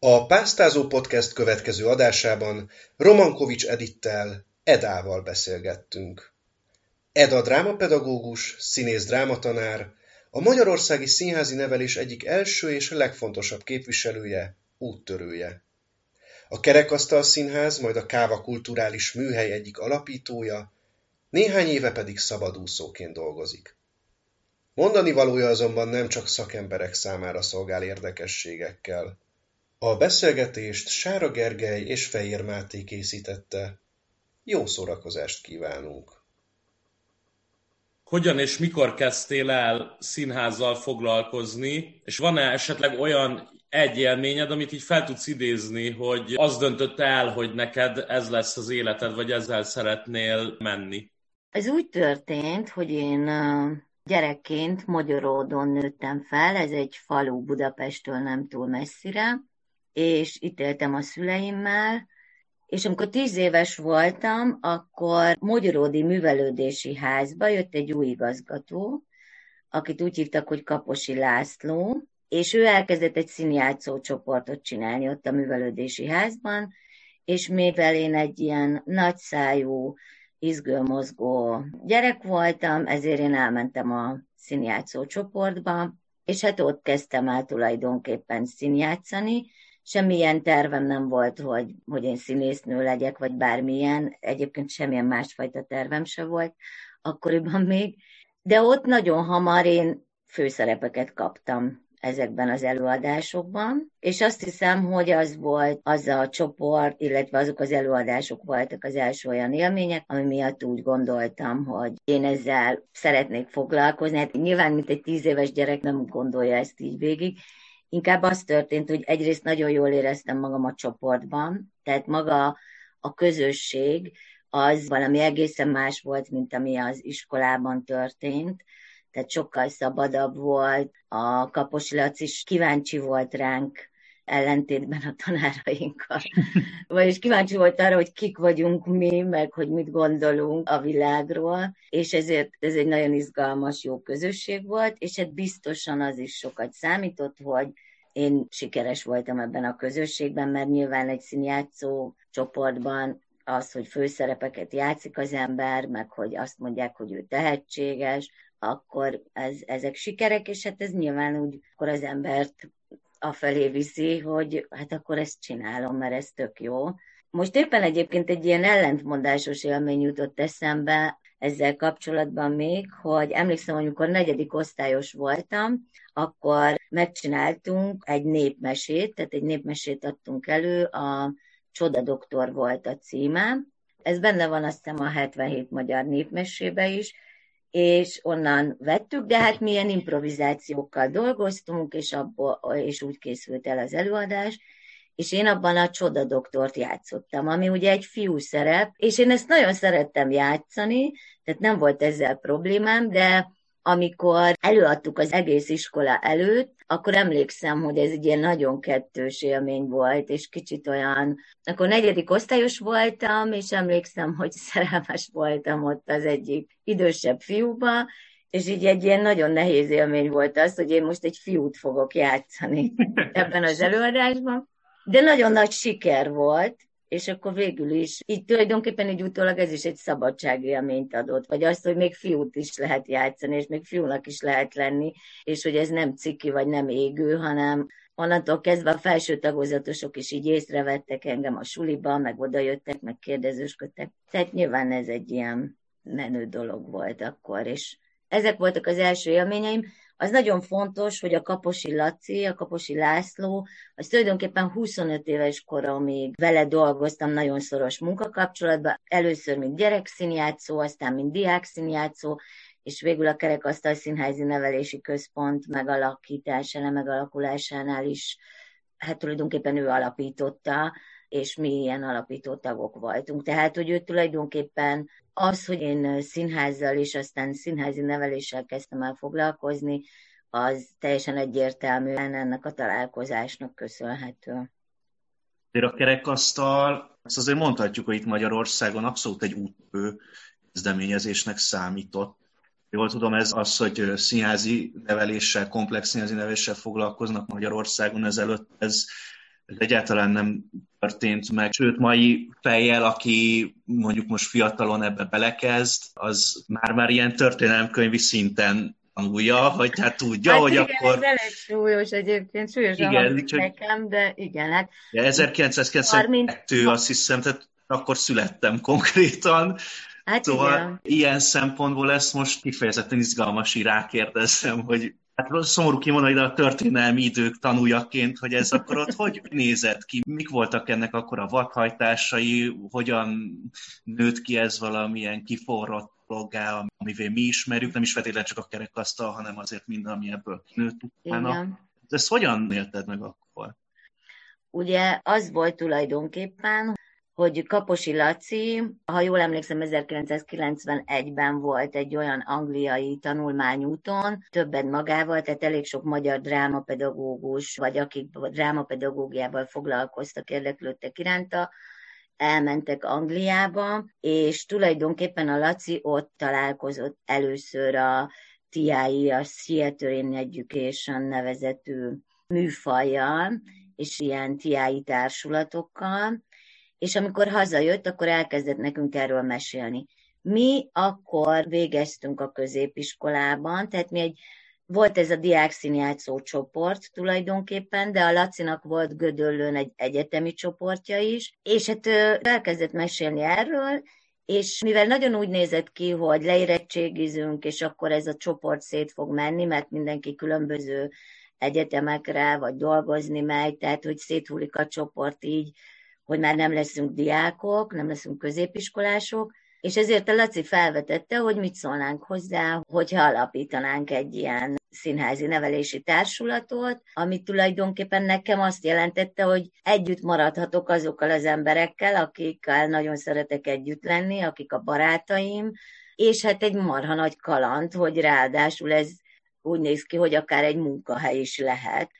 A Pásztázó Podcast következő adásában Romankovics Edittel, Edával beszélgettünk. Eda drámapedagógus, színész drámatanár, a magyarországi színházi nevelés egyik első és legfontosabb képviselője, úttörője. A Kerekasztal Színház, majd a Káva Kulturális Műhely egyik alapítója, néhány éve pedig szabadúszóként dolgozik. Mondani valója azonban nem csak szakemberek számára szolgál érdekességekkel. A beszélgetést Sára Gergely és Fejér Máté készítette. Jó szórakozást kívánunk! Hogyan és mikor kezdtél el színházzal foglalkozni, és van-e esetleg olyan egy élményed, amit így fel tudsz idézni, hogy az döntött el, hogy neked ez lesz az életed, vagy ezzel szeretnél menni? Ez úgy történt, hogy én gyerekként Magyaródon nőttem fel, ez egy falu Budapesttől nem túl messzire, és itt éltem a szüleimmel, és amikor tíz éves voltam, akkor Magyaródi Művelődési Házba jött egy új igazgató, akit úgy hívtak, hogy Kaposi László, és ő elkezdett egy színjátszó csoportot csinálni ott a Művelődési Házban, és mivel én egy ilyen nagyszájú, izgőmozgó gyerek voltam, ezért én elmentem a színjátszó csoportba, és hát ott kezdtem el tulajdonképpen színjátszani, semmilyen tervem nem volt, hogy, hogy én színésznő legyek, vagy bármilyen, egyébként semmilyen másfajta tervem se volt akkoriban még, de ott nagyon hamar én főszerepeket kaptam ezekben az előadásokban, és azt hiszem, hogy az volt az a csoport, illetve azok az előadások voltak az első olyan élmények, ami miatt úgy gondoltam, hogy én ezzel szeretnék foglalkozni. Hát nyilván, mint egy tíz éves gyerek nem gondolja ezt így végig, Inkább az történt, hogy egyrészt nagyon jól éreztem magam a csoportban, tehát maga a közösség az valami egészen más volt, mint ami az iskolában történt, tehát sokkal szabadabb volt, a Kapos Laci is kíváncsi volt ránk, ellentétben a tanárainkkal. Vagyis kíváncsi volt arra, hogy kik vagyunk mi, meg hogy mit gondolunk a világról, és ezért ez egy nagyon izgalmas, jó közösség volt, és hát biztosan az is sokat számított, hogy én sikeres voltam ebben a közösségben, mert nyilván egy színjátszó csoportban az, hogy főszerepeket játszik az ember, meg hogy azt mondják, hogy ő tehetséges, akkor ez, ezek sikerek, és hát ez nyilván úgy akkor az embert afelé viszi, hogy hát akkor ezt csinálom, mert ez tök jó. Most éppen egyébként egy ilyen ellentmondásos élmény jutott eszembe ezzel kapcsolatban még, hogy emlékszem, hogy amikor negyedik osztályos voltam, akkor megcsináltunk egy népmesét, tehát egy népmesét adtunk elő, a Csoda doktor volt a címe. Ez benne van azt hiszem a 77 magyar népmesébe is, és onnan vettük, de hát milyen improvizációkkal dolgoztunk, és, abból, és úgy készült el az előadás, és én abban a csoda doktort játszottam, ami ugye egy fiú szerep, és én ezt nagyon szerettem játszani, tehát nem volt ezzel problémám, de amikor előadtuk az egész iskola előtt, akkor emlékszem, hogy ez egy ilyen nagyon kettős élmény volt, és kicsit olyan, akkor negyedik osztályos voltam, és emlékszem, hogy szerelmes voltam ott az egyik idősebb fiúba, és így egy ilyen nagyon nehéz élmény volt az, hogy én most egy fiút fogok játszani ebben az előadásban. De nagyon nagy siker volt, és akkor végül is, így tulajdonképpen egy utólag ez is egy szabadságélményt adott, vagy azt, hogy még fiút is lehet játszani, és még fiúnak is lehet lenni, és hogy ez nem ciki, vagy nem égő, hanem onnantól kezdve a felső tagozatosok is így észrevettek engem a suliba, meg oda jöttek, meg kérdezősködtek. Tehát nyilván ez egy ilyen menő dolog volt akkor, és ezek voltak az első élményeim. Az nagyon fontos, hogy a Kaposi Laci, a Kaposi László, az tulajdonképpen 25 éves koromig vele dolgoztam nagyon szoros munkakapcsolatban, először mint gyerekszínjátszó, aztán mint diákszínjátszó, és végül a Kerekasztal Színházi Nevelési Központ megalakításánál, megalakulásánál is, hát tulajdonképpen ő alapította, és mi ilyen alapító tagok voltunk. Tehát, hogy ő tulajdonképpen az, hogy én színházzal és aztán színházi neveléssel kezdtem el foglalkozni, az teljesen egyértelműen ennek a találkozásnak köszönhető. A kerekasztal, ezt azért mondhatjuk, hogy itt Magyarországon abszolút egy útbő kezdeményezésnek számított. Jól tudom, ez az, hogy színházi neveléssel, komplex színházi neveléssel foglalkoznak Magyarországon ezelőtt, ez ez egyáltalán nem történt meg, sőt, mai fejjel, aki mondjuk most fiatalon ebbe belekezd, az már-már ilyen történelemkönyvi szinten tanulja, hogy hát tudja, hát hogy igen, akkor... ez elég súlyos egyébként, súlyosan Igen, csak- nekem, de igen, hát Ja, 1992 azt hiszem, tehát akkor születtem konkrétan, Hát Szóval igen. ilyen szempontból ezt most kifejezetten izgalmas, hogy rákérdezem, hogy hát szomorú kimondani, de a történelmi idők tanuljaként, hogy ez akkor ott hogy nézett ki? Mik voltak ennek akkor a vadhajtásai? Hogyan nőtt ki ez valamilyen kiforrott bloggá, amivel mi ismerjük, nem is feltétlenül csak a kerekasztal, hanem azért minden, ami ebből nőtt utána. igen. De ezt hogyan élted meg akkor? Ugye az volt tulajdonképpen, hogy Kaposi Laci, ha jól emlékszem, 1991-ben volt egy olyan angliai tanulmányúton, többet magával, tehát elég sok magyar drámapedagógus, vagy akik drámapedagógiával foglalkoztak, érdeklődtek iránta, elmentek Angliába, és tulajdonképpen a Laci ott találkozott először a TIE, a Theater in Education nevezetű műfajjal, és ilyen TIE társulatokkal, és amikor hazajött, akkor elkezdett nekünk erről mesélni. Mi akkor végeztünk a középiskolában, tehát mi egy, volt ez a diák színjátszó csoport tulajdonképpen, de a Lacinak volt Gödöllőn egy egyetemi csoportja is, és hát ő elkezdett mesélni erről, és mivel nagyon úgy nézett ki, hogy leérettségizünk, és akkor ez a csoport szét fog menni, mert mindenki különböző egyetemekre, vagy dolgozni megy, tehát hogy széthullik a csoport így, hogy már nem leszünk diákok, nem leszünk középiskolások, és ezért a Laci felvetette, hogy mit szólnánk hozzá, hogyha alapítanánk egy ilyen színházi nevelési társulatot, ami tulajdonképpen nekem azt jelentette, hogy együtt maradhatok azokkal az emberekkel, akikkel nagyon szeretek együtt lenni, akik a barátaim, és hát egy marha nagy kaland, hogy ráadásul ez úgy néz ki, hogy akár egy munkahely is lehet.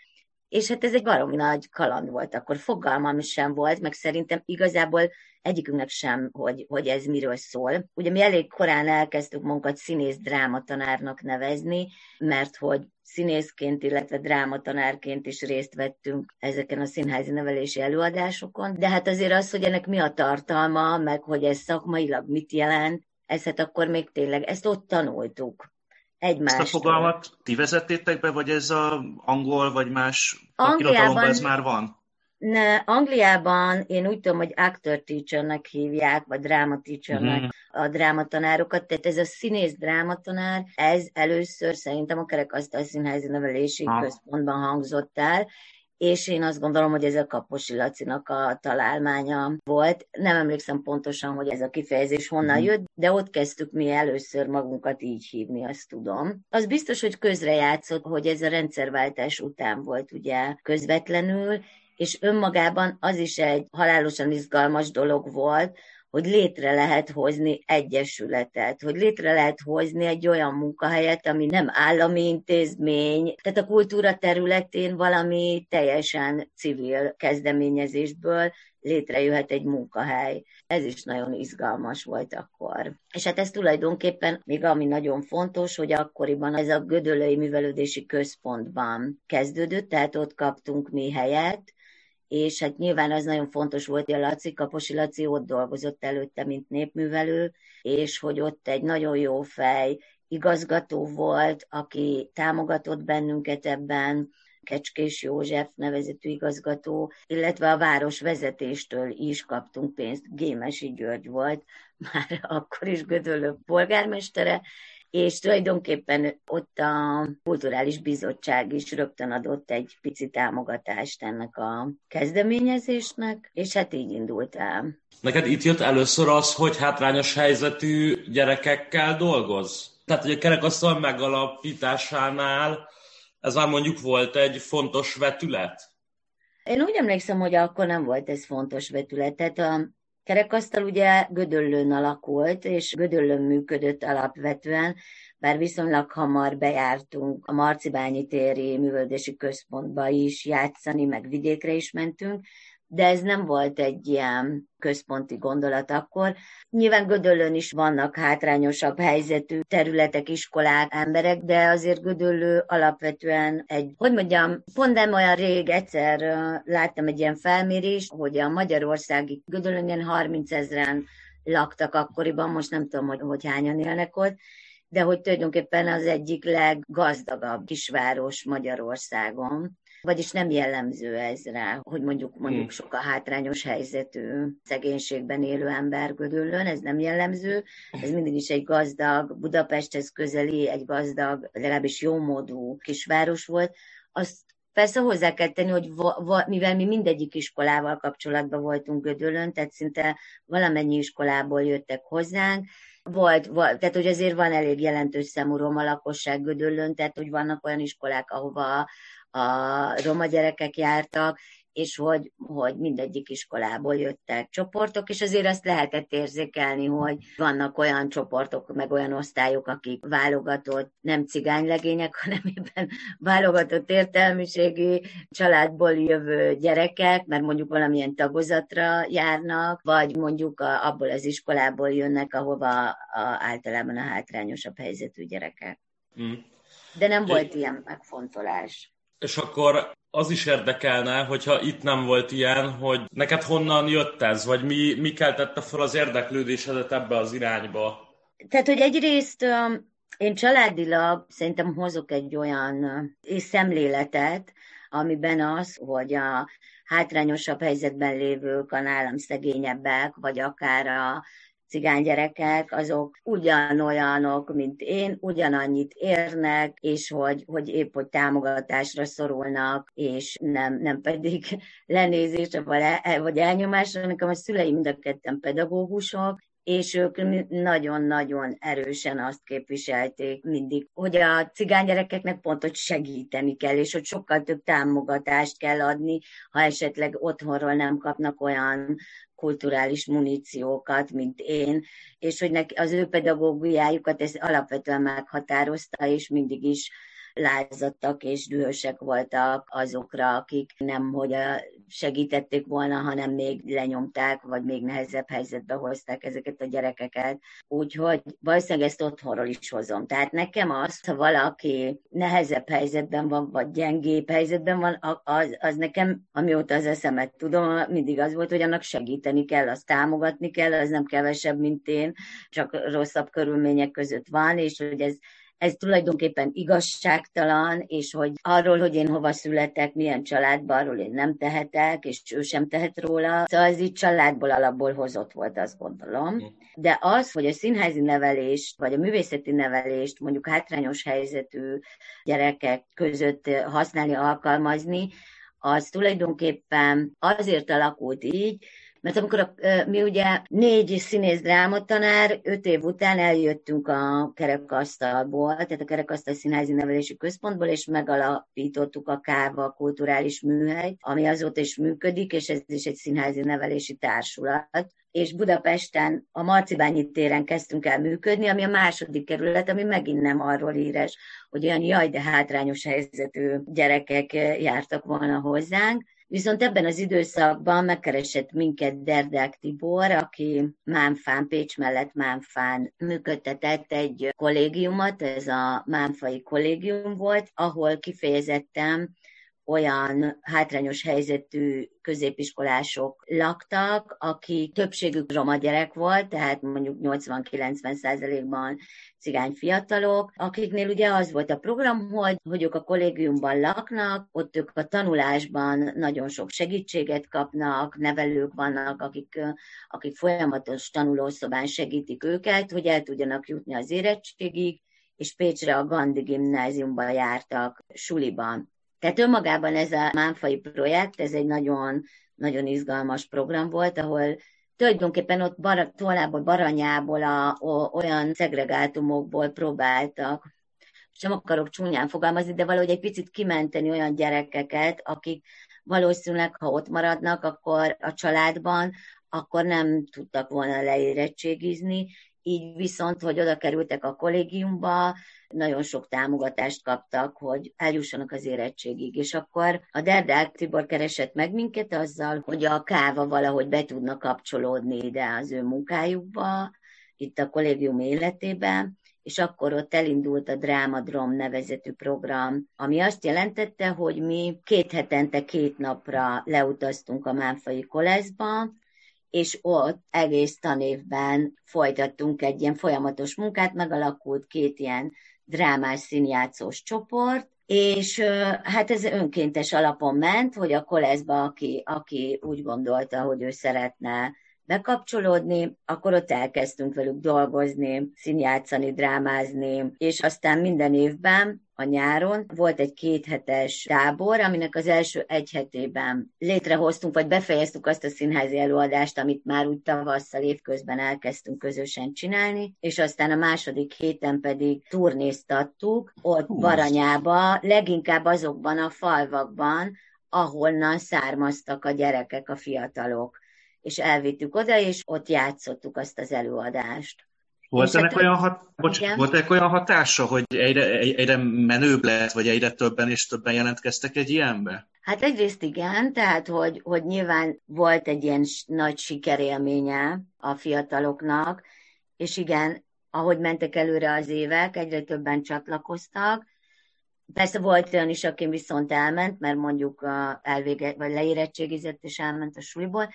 És hát ez egy baromi nagy kaland volt, akkor fogalmam sem volt, meg szerintem igazából egyikünknek sem, hogy, hogy ez miről szól. Ugye mi elég korán elkezdtük magunkat színész drámatanárnak nevezni, mert hogy színészként, illetve drámatanárként is részt vettünk ezeken a színházi nevelési előadásokon, de hát azért az, hogy ennek mi a tartalma, meg hogy ez szakmailag mit jelent, ez hát akkor még tényleg, ezt ott tanultuk. Egymástól. Ezt a fogalmat ti vezettétek be, vagy ez a angol, vagy más Angliában- ez már van? Ne, Angliában én úgy tudom, hogy actor teachernek hívják, vagy drama teachernek Mhm. a drámatanárokat, tehát ez a színész drámatanár, ez először szerintem a Kerekasztal Színházi Nevelési Ah. Központban hangzott el, és én azt gondolom, hogy ez a Kaposi Lacinak a találmánya volt. Nem emlékszem pontosan, hogy ez a kifejezés honnan Mhm. jött, de ott kezdtük mi először magunkat így hívni, azt tudom. Az biztos, hogy közrejátszott, hogy ez a rendszerváltás után volt ugye közvetlenül, és önmagában az is egy halálosan izgalmas dolog volt, hogy létre lehet hozni egyesületet, hogy létre lehet hozni egy olyan munkahelyet, ami nem állami intézmény, tehát a kultúra területén valami teljesen civil kezdeményezésből létrejöhet egy munkahely. Ez is nagyon izgalmas volt akkor. És hát ez tulajdonképpen még ami nagyon fontos, hogy akkoriban ez a Gödöllői Művelődési Központban kezdődött, tehát ott kaptunk mi helyet, és hát nyilván az nagyon fontos volt, hogy a Laci, Kaposi Laci ott dolgozott előtte, mint népművelő, és hogy ott egy nagyon jó fej igazgató volt, aki támogatott bennünket ebben, Kecskés József nevezetű igazgató, illetve a város vezetéstől is kaptunk pénzt. Gémesi György volt, már akkor is Gödöllő polgármestere, és tulajdonképpen ott a Kulturális Bizottság is rögtön adott egy pici támogatást ennek a kezdeményezésnek, és hát így indult el. Neked itt jött először az, hogy hátrányos helyzetű gyerekekkel dolgoz? Tehát, hogy a kerekasztal megalapításánál ez már mondjuk volt egy fontos vetület? Én úgy emlékszem, hogy akkor nem volt ez fontos vetület. Tehát a kerekasztal ugye Gödöllőn alakult, és Gödöllőn működött alapvetően, bár viszonylag hamar bejártunk a Marcibányi téri művöldési központba is játszani, meg vidékre is mentünk, de ez nem volt egy ilyen központi gondolat akkor. Nyilván Gödöllön is vannak hátrányosabb helyzetű területek, iskolák, emberek, de azért Gödöllő alapvetően egy, hogy mondjam, pont nem olyan rég egyszer láttam egy ilyen felmérés, hogy a Magyarországi Gödöllön ilyen 30 ezeren laktak akkoriban, most nem tudom, hogy, hogy hányan élnek ott, de hogy tulajdonképpen az egyik leggazdagabb kisváros Magyarországon. Vagyis nem jellemző ez rá, hogy mondjuk mondjuk hmm. sok a hátrányos helyzetű szegénységben élő ember Gödöllön, ez nem jellemző. Ez mindig is egy gazdag, Budapesthez közeli, egy gazdag, legalábbis jómódú kisváros volt. Azt Persze hozzá kell tenni, hogy va, va, mivel mi mindegyik iskolával kapcsolatban voltunk Gödöllön, tehát szinte valamennyi iskolából jöttek hozzánk, volt, volt, tehát hogy azért van elég jelentős számú roma lakosság Gödöllön, tehát hogy vannak olyan iskolák, ahova a roma gyerekek jártak, és hogy, hogy mindegyik iskolából jöttek csoportok, és azért azt lehetett érzékelni, hogy vannak olyan csoportok, meg olyan osztályok, akik válogatott, nem cigánylegények, hanem éppen válogatott értelmiségi családból jövő gyerekek, mert mondjuk valamilyen tagozatra járnak, vagy mondjuk a, abból az iskolából jönnek, ahova a, általában a hátrányosabb helyzetű gyerekek. Mm. De nem volt ilyen megfontolás. És akkor az is érdekelne, hogyha itt nem volt ilyen, hogy neked honnan jött ez, vagy mi, mi keltette fel az érdeklődésedet ebbe az irányba? Tehát, hogy egyrészt én családilag szerintem hozok egy olyan szemléletet, amiben az, hogy a hátrányosabb helyzetben lévők, a nálam szegényebbek, vagy akár a cigánygyerekek, azok ugyanolyanok, mint én, ugyanannyit érnek, és hogy, hogy épp, hogy támogatásra szorulnak, és nem, nem pedig lenézésre vagy, el, vagy elnyomásra, nekem a szüleim mind a ketten pedagógusok, és ők nagyon-nagyon erősen azt képviselték mindig, hogy a cigánygyerekeknek pont, hogy segíteni kell, és hogy sokkal több támogatást kell adni, ha esetleg otthonról nem kapnak olyan kulturális muníciókat, mint én, és hogy neki, az ő pedagógiájukat ez alapvetően meghatározta, és mindig is lázadtak és dühösek voltak azokra, akik nem hogy segítették volna, hanem még lenyomták, vagy még nehezebb helyzetbe hozták ezeket a gyerekeket. Úgyhogy valószínűleg ezt otthonról is hozom. Tehát nekem az, ha valaki nehezebb helyzetben van, vagy gyengébb helyzetben van, az, az nekem, amióta az eszemet tudom, mindig az volt, hogy annak segíteni kell, azt támogatni kell, az nem kevesebb, mint én, csak rosszabb körülmények között van, és hogy ez ez tulajdonképpen igazságtalan, és hogy arról, hogy én hova születek, milyen családban, arról én nem tehetek, és ő sem tehet róla. Szóval ez így családból alapból hozott volt, azt gondolom. Hm. De az, hogy a színházi nevelést, vagy a művészeti nevelést mondjuk hátrányos helyzetű gyerekek között használni, alkalmazni, az tulajdonképpen azért alakult így, mert amikor a, mi ugye négy színész drámatanár, öt év után eljöttünk a kerekasztalból, tehát a kerekasztal színházi nevelési központból, és megalapítottuk a Káva kulturális műhely, ami azóta is működik, és ez is egy színházi nevelési társulat. És Budapesten a Marcibányi téren kezdtünk el működni, ami a második kerület, ami megint nem arról híres, hogy olyan jaj, de hátrányos helyzetű gyerekek jártak volna hozzánk, Viszont ebben az időszakban megkeresett minket Derdák Tibor, aki Mánfán, Pécs mellett Mánfán működtetett egy kollégiumot, ez a Mánfai kollégium volt, ahol kifejezetten olyan hátrányos helyzetű középiskolások laktak, akik többségük roma gyerek volt, tehát mondjuk 80-90 százalékban cigány fiatalok, akiknél ugye az volt a program, hogy, hogy ők a kollégiumban laknak, ott ők a tanulásban nagyon sok segítséget kapnak, nevelők vannak, akik, akik folyamatos tanulószobán segítik őket, hogy el tudjanak jutni az érettségig, és Pécsre a Gandhi gimnáziumban jártak suliban. Tehát önmagában ez a Mánfai projekt, ez egy nagyon, nagyon izgalmas program volt, ahol tulajdonképpen ott bar, tolából, baranyából, a, o, olyan szegregátumokból próbáltak, sem akarok csúnyán fogalmazni, de valahogy egy picit kimenteni olyan gyerekeket, akik valószínűleg, ha ott maradnak, akkor a családban, akkor nem tudtak volna leérettségizni, így viszont, hogy oda kerültek a kollégiumba, nagyon sok támogatást kaptak, hogy eljussanak az érettségig. És akkor a Derdák Tibor keresett meg minket azzal, hogy a káva valahogy be tudna kapcsolódni ide az ő munkájukba, itt a kollégium életében, és akkor ott elindult a Drámadrom nevezetű program, ami azt jelentette, hogy mi két hetente, két napra leutaztunk a Mánfai Koleszba, és ott egész tanévben folytattunk egy ilyen folyamatos munkát, megalakult két ilyen drámás színjátszós csoport, és hát ez önkéntes alapon ment, hogy a koleszba, aki, aki úgy gondolta, hogy ő szeretne bekapcsolódni, akkor ott elkezdtünk velük dolgozni, színjátszani, drámázni, és aztán minden évben a nyáron volt egy kéthetes tábor, aminek az első egy hetében létrehoztunk, vagy befejeztük azt a színházi előadást, amit már úgy tavasszal évközben elkezdtünk közösen csinálni, és aztán a második héten pedig turnéztattuk ott Baranyába, leginkább azokban a falvakban, ahonnan származtak a gyerekek, a fiatalok és elvittük oda, és ott játszottuk azt az előadást. Volt ennek, hát, olyan, hat, bocs, volt ennek olyan hatása, hogy egyre, egyre menőbb lett, vagy egyre többen és többen jelentkeztek egy ilyenbe? Hát egyrészt igen, tehát hogy, hogy nyilván volt egy ilyen nagy sikerélménye a fiataloknak, és igen, ahogy mentek előre az évek, egyre többen csatlakoztak. Persze volt olyan is, aki viszont elment, mert mondjuk elvége, vagy leérettségizett és elment a suliból,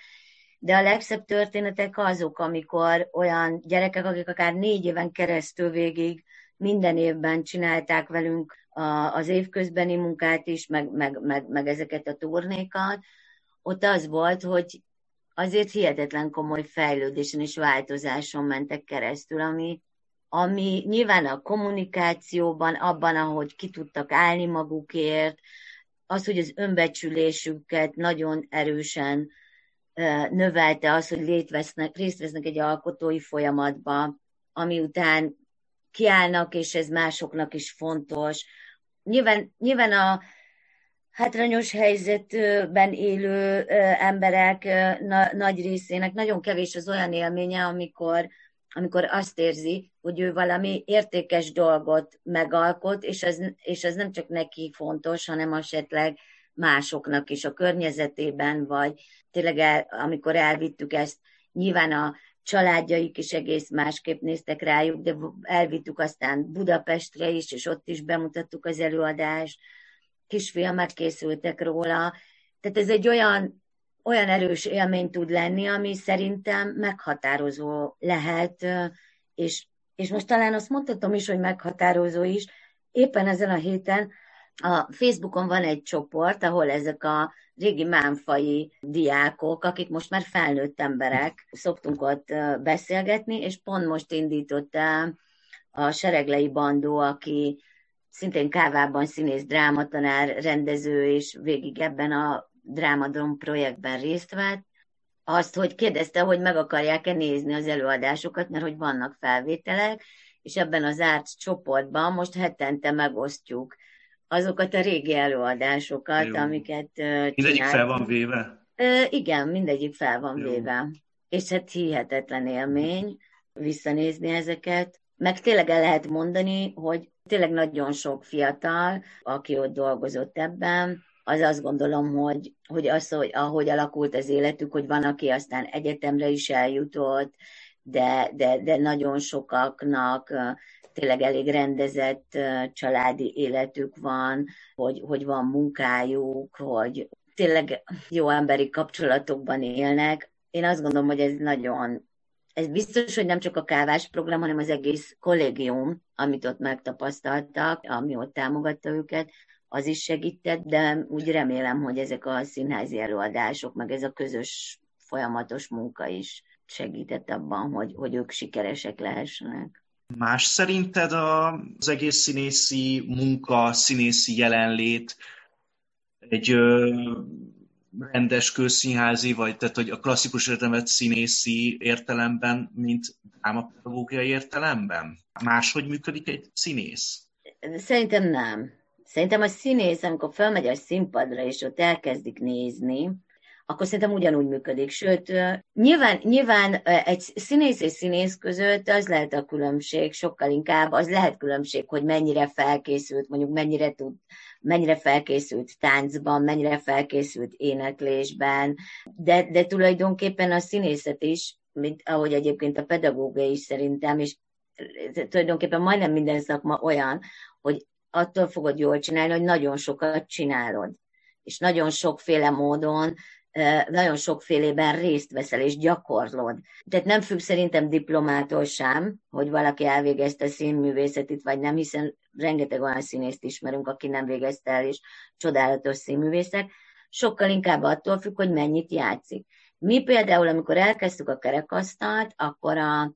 de a legszebb történetek azok, amikor olyan gyerekek, akik akár négy éven keresztül végig minden évben csinálták velünk az évközbeni munkát is, meg, meg, meg, meg ezeket a turnékat, ott az volt, hogy azért hihetetlen komoly fejlődésen és változáson mentek keresztül, ami, ami nyilván a kommunikációban, abban, ahogy ki tudtak állni magukért, az, hogy az önbecsülésüket nagyon erősen növelte az, hogy részt vesznek, részt vesznek egy alkotói folyamatba, ami után kiállnak, és ez másoknak is fontos. Nyilván, nyilván a hátrányos helyzetben élő emberek nagy részének nagyon kevés az olyan élménye, amikor, amikor azt érzi, hogy ő valami értékes dolgot megalkot, és az, és az nem csak neki fontos, hanem esetleg másoknak is a környezetében, vagy tényleg el, amikor elvittük ezt, nyilván a családjaik is egész másképp néztek rájuk, de elvittük aztán Budapestre is, és ott is bemutattuk az előadást, kisfilmek készültek róla. Tehát ez egy olyan, olyan erős élmény tud lenni, ami szerintem meghatározó lehet, és, és most talán azt mondhatom is, hogy meghatározó is. Éppen ezen a héten a Facebookon van egy csoport, ahol ezek a régi mánfai diákok, akik most már felnőtt emberek, szoktunk ott beszélgetni, és pont most indított a Sereglei Bandó, aki szintén Kávában színész, drámatanár, rendező, és végig ebben a Drámadrom projektben részt vett, azt, hogy kérdezte, hogy meg akarják-e nézni az előadásokat, mert hogy vannak felvételek, és ebben az zárt csoportban most hetente megosztjuk azokat a régi előadásokat, Jó. amiket csináltunk. Mindegyik fel van véve? Igen, mindegyik fel van Jó. véve. És hát hihetetlen élmény visszanézni ezeket. Meg tényleg el lehet mondani, hogy tényleg nagyon sok fiatal, aki ott dolgozott ebben, az azt gondolom, hogy, hogy az, hogy ahogy alakult az életük, hogy van, aki aztán egyetemre is eljutott, de, de, de nagyon sokaknak tényleg elég rendezett családi életük van, hogy, hogy van munkájuk, hogy tényleg jó emberi kapcsolatokban élnek. Én azt gondolom, hogy ez nagyon ez biztos, hogy nem csak a kávás program, hanem az egész kollégium, amit ott megtapasztaltak, ami ott támogatta őket, az is segített, de úgy remélem, hogy ezek a színházi előadások, meg ez a közös folyamatos munka is segített abban, hogy, hogy ők sikeresek lehessenek. Más szerinted az egész színészi munka, színészi jelenlét egy ö, rendes közszínházi, vagy tehát hogy a klasszikus értelmet színészi értelemben, mint drámapedagógiai értelemben? Máshogy működik egy színész? Szerintem nem. Szerintem a színész, amikor felmegy a színpadra, és ott elkezdik nézni, akkor szerintem ugyanúgy működik. Sőt, nyilván, nyilván egy színész és színész között az lehet a különbség, sokkal inkább az lehet különbség, hogy mennyire felkészült, mondjuk mennyire tud mennyire felkészült táncban, mennyire felkészült éneklésben, de, de tulajdonképpen a színészet is, mint ahogy egyébként a pedagógia is szerintem, és tulajdonképpen majdnem minden szakma olyan, hogy attól fogod jól csinálni, hogy nagyon sokat csinálod. És nagyon sokféle módon nagyon sokfélében részt veszel és gyakorlod. Tehát nem függ szerintem diplomától sem, hogy valaki elvégezte színművészetit, vagy nem, hiszen rengeteg olyan színészt ismerünk, aki nem végezte el, és csodálatos színművészek. Sokkal inkább attól függ, hogy mennyit játszik. Mi például, amikor elkezdtük a kerekasztalt, akkor a,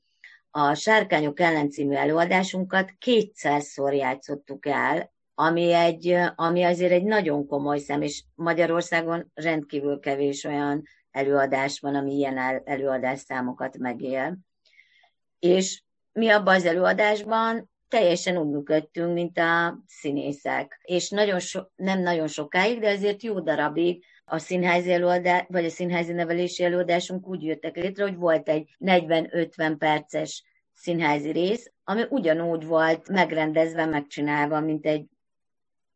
a Sárkányok ellen című előadásunkat kétszerszor játszottuk el ami, egy, ami azért egy nagyon komoly szem, és Magyarországon rendkívül kevés olyan előadás van, ami ilyen előadás számokat megél. És mi abban az előadásban teljesen úgy működtünk, mint a színészek. És nagyon so, nem nagyon sokáig, de azért jó darabig a színházi előadás, vagy a színházi nevelési előadásunk úgy jöttek létre, hogy volt egy 40-50 perces színházi rész, ami ugyanúgy volt megrendezve, megcsinálva, mint egy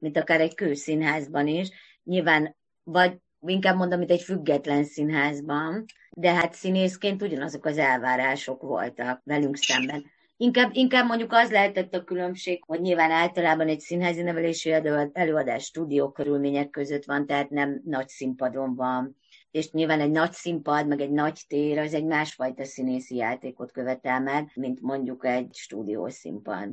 mint akár egy kőszínházban is. Nyilván, vagy inkább mondom, mint egy független színházban, de hát színészként ugyanazok az elvárások voltak velünk szemben. Inkább, inkább mondjuk az lehetett a különbség, hogy nyilván általában egy színházi nevelési előadás stúdió körülmények között van, tehát nem nagy színpadon van. És nyilván egy nagy színpad, meg egy nagy tér, az egy másfajta színészi játékot követel meg, mint mondjuk egy stúdiós színpad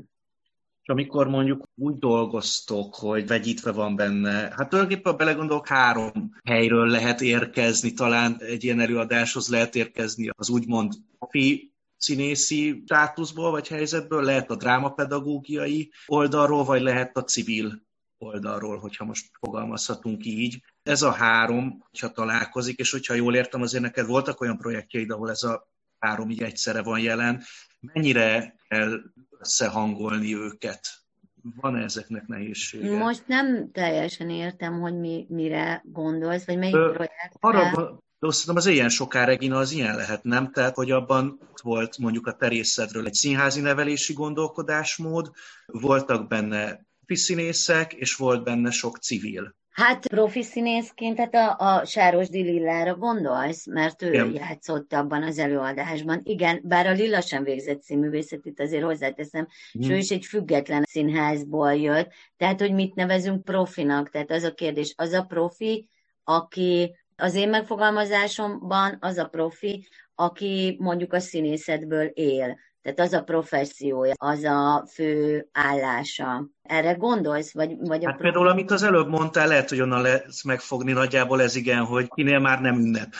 amikor mondjuk úgy dolgoztok, hogy vegyítve van benne, hát tulajdonképpen belegondolok, három helyről lehet érkezni, talán egy ilyen előadáshoz lehet érkezni az úgymond fi színészi státuszból vagy helyzetből, lehet a drámapedagógiai oldalról, vagy lehet a civil oldalról, hogyha most fogalmazhatunk így. Ez a három, hogyha találkozik, és hogyha jól értem, azért neked voltak olyan projektjeid, ahol ez a három így egyszerre van jelen. Mennyire kell összehangolni őket. Van -e ezeknek nehézsége? Most nem teljesen értem, hogy mi, mire gondolsz, vagy melyik Ö, projekt. Arra, de szerintem az ilyen soká Regina az ilyen lehet, nem? Tehát, hogy abban volt mondjuk a terészedről egy színházi nevelési gondolkodásmód, voltak benne színészek, és volt benne sok civil. Hát profi színészként, tehát a, a Sáros Lillára gondolsz, mert ő Igen. játszott abban az előadásban. Igen, bár a Lilla sem végzett színművészetit, azért hozzáteszem, mm. és ő is egy független színházból jött, tehát hogy mit nevezünk profinak, tehát az a kérdés, az a profi, aki az én megfogalmazásomban az a profi, aki mondjuk a színészetből él. Tehát az a professziója, az a fő állása. Erre gondolsz? Vagy, vagy hát a például, amit az előbb mondtál, lehet, hogy onnan lesz megfogni nagyjából ez igen, hogy kinél már nem ünnep.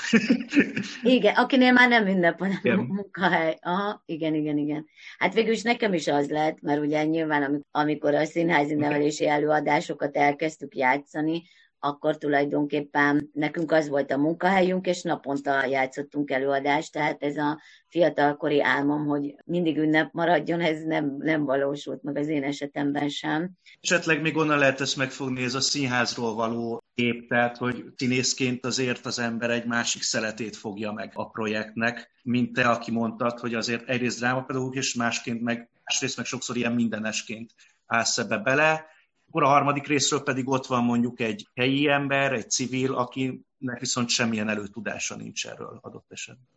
igen, akinél már nem ünnep, hanem igen. munkahely. Aha, igen, igen, igen. Hát végül is nekem is az lett, mert ugye nyilván amikor a színházi nevelési előadásokat elkezdtük játszani, akkor tulajdonképpen nekünk az volt a munkahelyünk, és naponta játszottunk előadást, tehát ez a fiatalkori álmom, hogy mindig ünnep maradjon, ez nem, nem valósult meg az én esetemben sem. Esetleg még onnan lehet ezt megfogni, ez a színházról való kép, tehát hogy színészként azért az ember egy másik szeletét fogja meg a projektnek, mint te, aki mondtad, hogy azért egyrészt drámapedagógus, és másként meg, másrészt meg sokszor ilyen mindenesként állsz ebbe bele, akkor a harmadik részről pedig ott van mondjuk egy helyi ember, egy civil, akinek viszont semmilyen előtudása nincs erről adott esetben.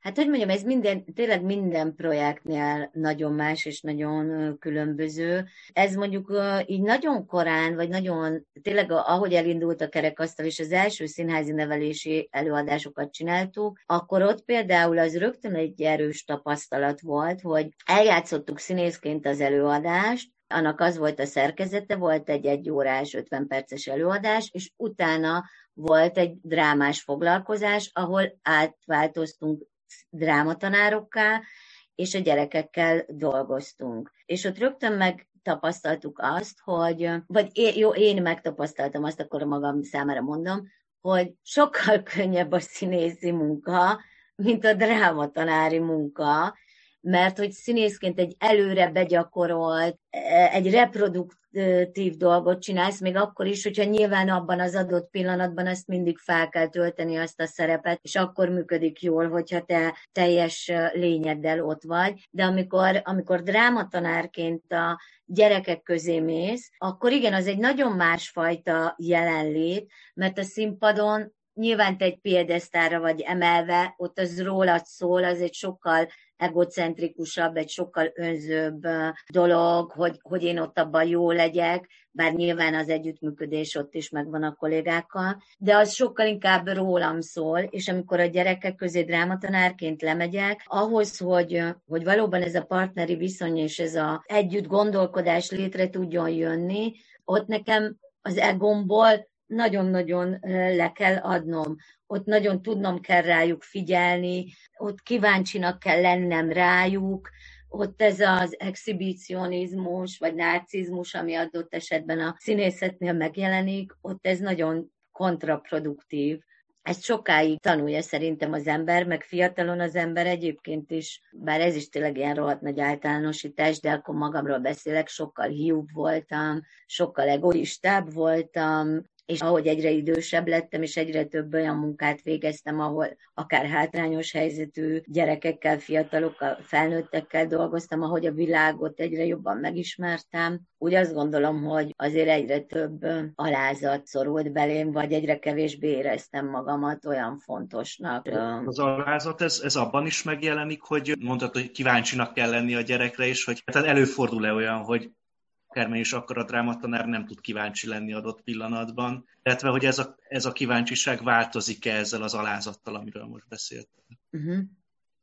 Hát, hogy mondjam, ez minden, tényleg minden projektnél nagyon más és nagyon különböző. Ez mondjuk így nagyon korán, vagy nagyon, tényleg ahogy elindult a kerekasztal, és az első színházi nevelési előadásokat csináltuk, akkor ott például az rögtön egy erős tapasztalat volt, hogy eljátszottuk színészként az előadást, annak az volt a szerkezete, volt egy egy órás, 50 perces előadás, és utána volt egy drámás foglalkozás, ahol átváltoztunk drámatanárokká, és a gyerekekkel dolgoztunk. És ott rögtön meg tapasztaltuk azt, hogy, vagy én, jó, én megtapasztaltam azt, akkor magam számára mondom, hogy sokkal könnyebb a színészi munka, mint a drámatanári munka, mert hogy színészként egy előre begyakorolt, e, egy reprodukt, kreatív dolgot csinálsz, még akkor is, hogyha nyilván abban az adott pillanatban azt mindig fel kell tölteni azt a szerepet, és akkor működik jól, hogyha te teljes lényeddel ott vagy. De amikor, amikor drámatanárként a gyerekek közé mész, akkor igen, az egy nagyon másfajta jelenlét, mert a színpadon nyilván te egy piedesztára vagy emelve, ott az rólad szól, az egy sokkal egocentrikusabb, egy sokkal önzőbb dolog, hogy, hogy én ott abban jó legyek, bár nyilván az együttműködés ott is megvan a kollégákkal, de az sokkal inkább rólam szól, és amikor a gyerekek közé drámatanárként lemegyek, ahhoz, hogy, hogy valóban ez a partneri viszony és ez a együtt gondolkodás létre tudjon jönni, ott nekem az egomból nagyon-nagyon le kell adnom, ott nagyon tudnom kell rájuk figyelni, ott kíváncsinak kell lennem rájuk, ott ez az exhibicionizmus, vagy narcizmus, ami adott esetben a színészetnél megjelenik, ott ez nagyon kontraproduktív. Ezt sokáig tanulja szerintem az ember, meg fiatalon az ember egyébként is, bár ez is tényleg ilyen rohadt nagy általánosítás, de akkor magamról beszélek, sokkal hiúbb voltam, sokkal egoistább voltam, és ahogy egyre idősebb lettem, és egyre több olyan munkát végeztem, ahol akár hátrányos helyzetű gyerekekkel, fiatalokkal, felnőttekkel dolgoztam, ahogy a világot egyre jobban megismertem, úgy azt gondolom, hogy azért egyre több alázat szorult belém, vagy egyre kevésbé éreztem magamat olyan fontosnak. Az alázat, ez, ez abban is megjelenik, hogy mondtad, hogy kíváncsinak kell lenni a gyerekre, és hogy tehát előfordul-e olyan, hogy akármely is akkor a drámatanár nem tud kíváncsi lenni adott pillanatban, illetve hogy ez a, ez a kíváncsiság változik-e ezzel az alázattal, amiről most beszéltem. Uh-huh.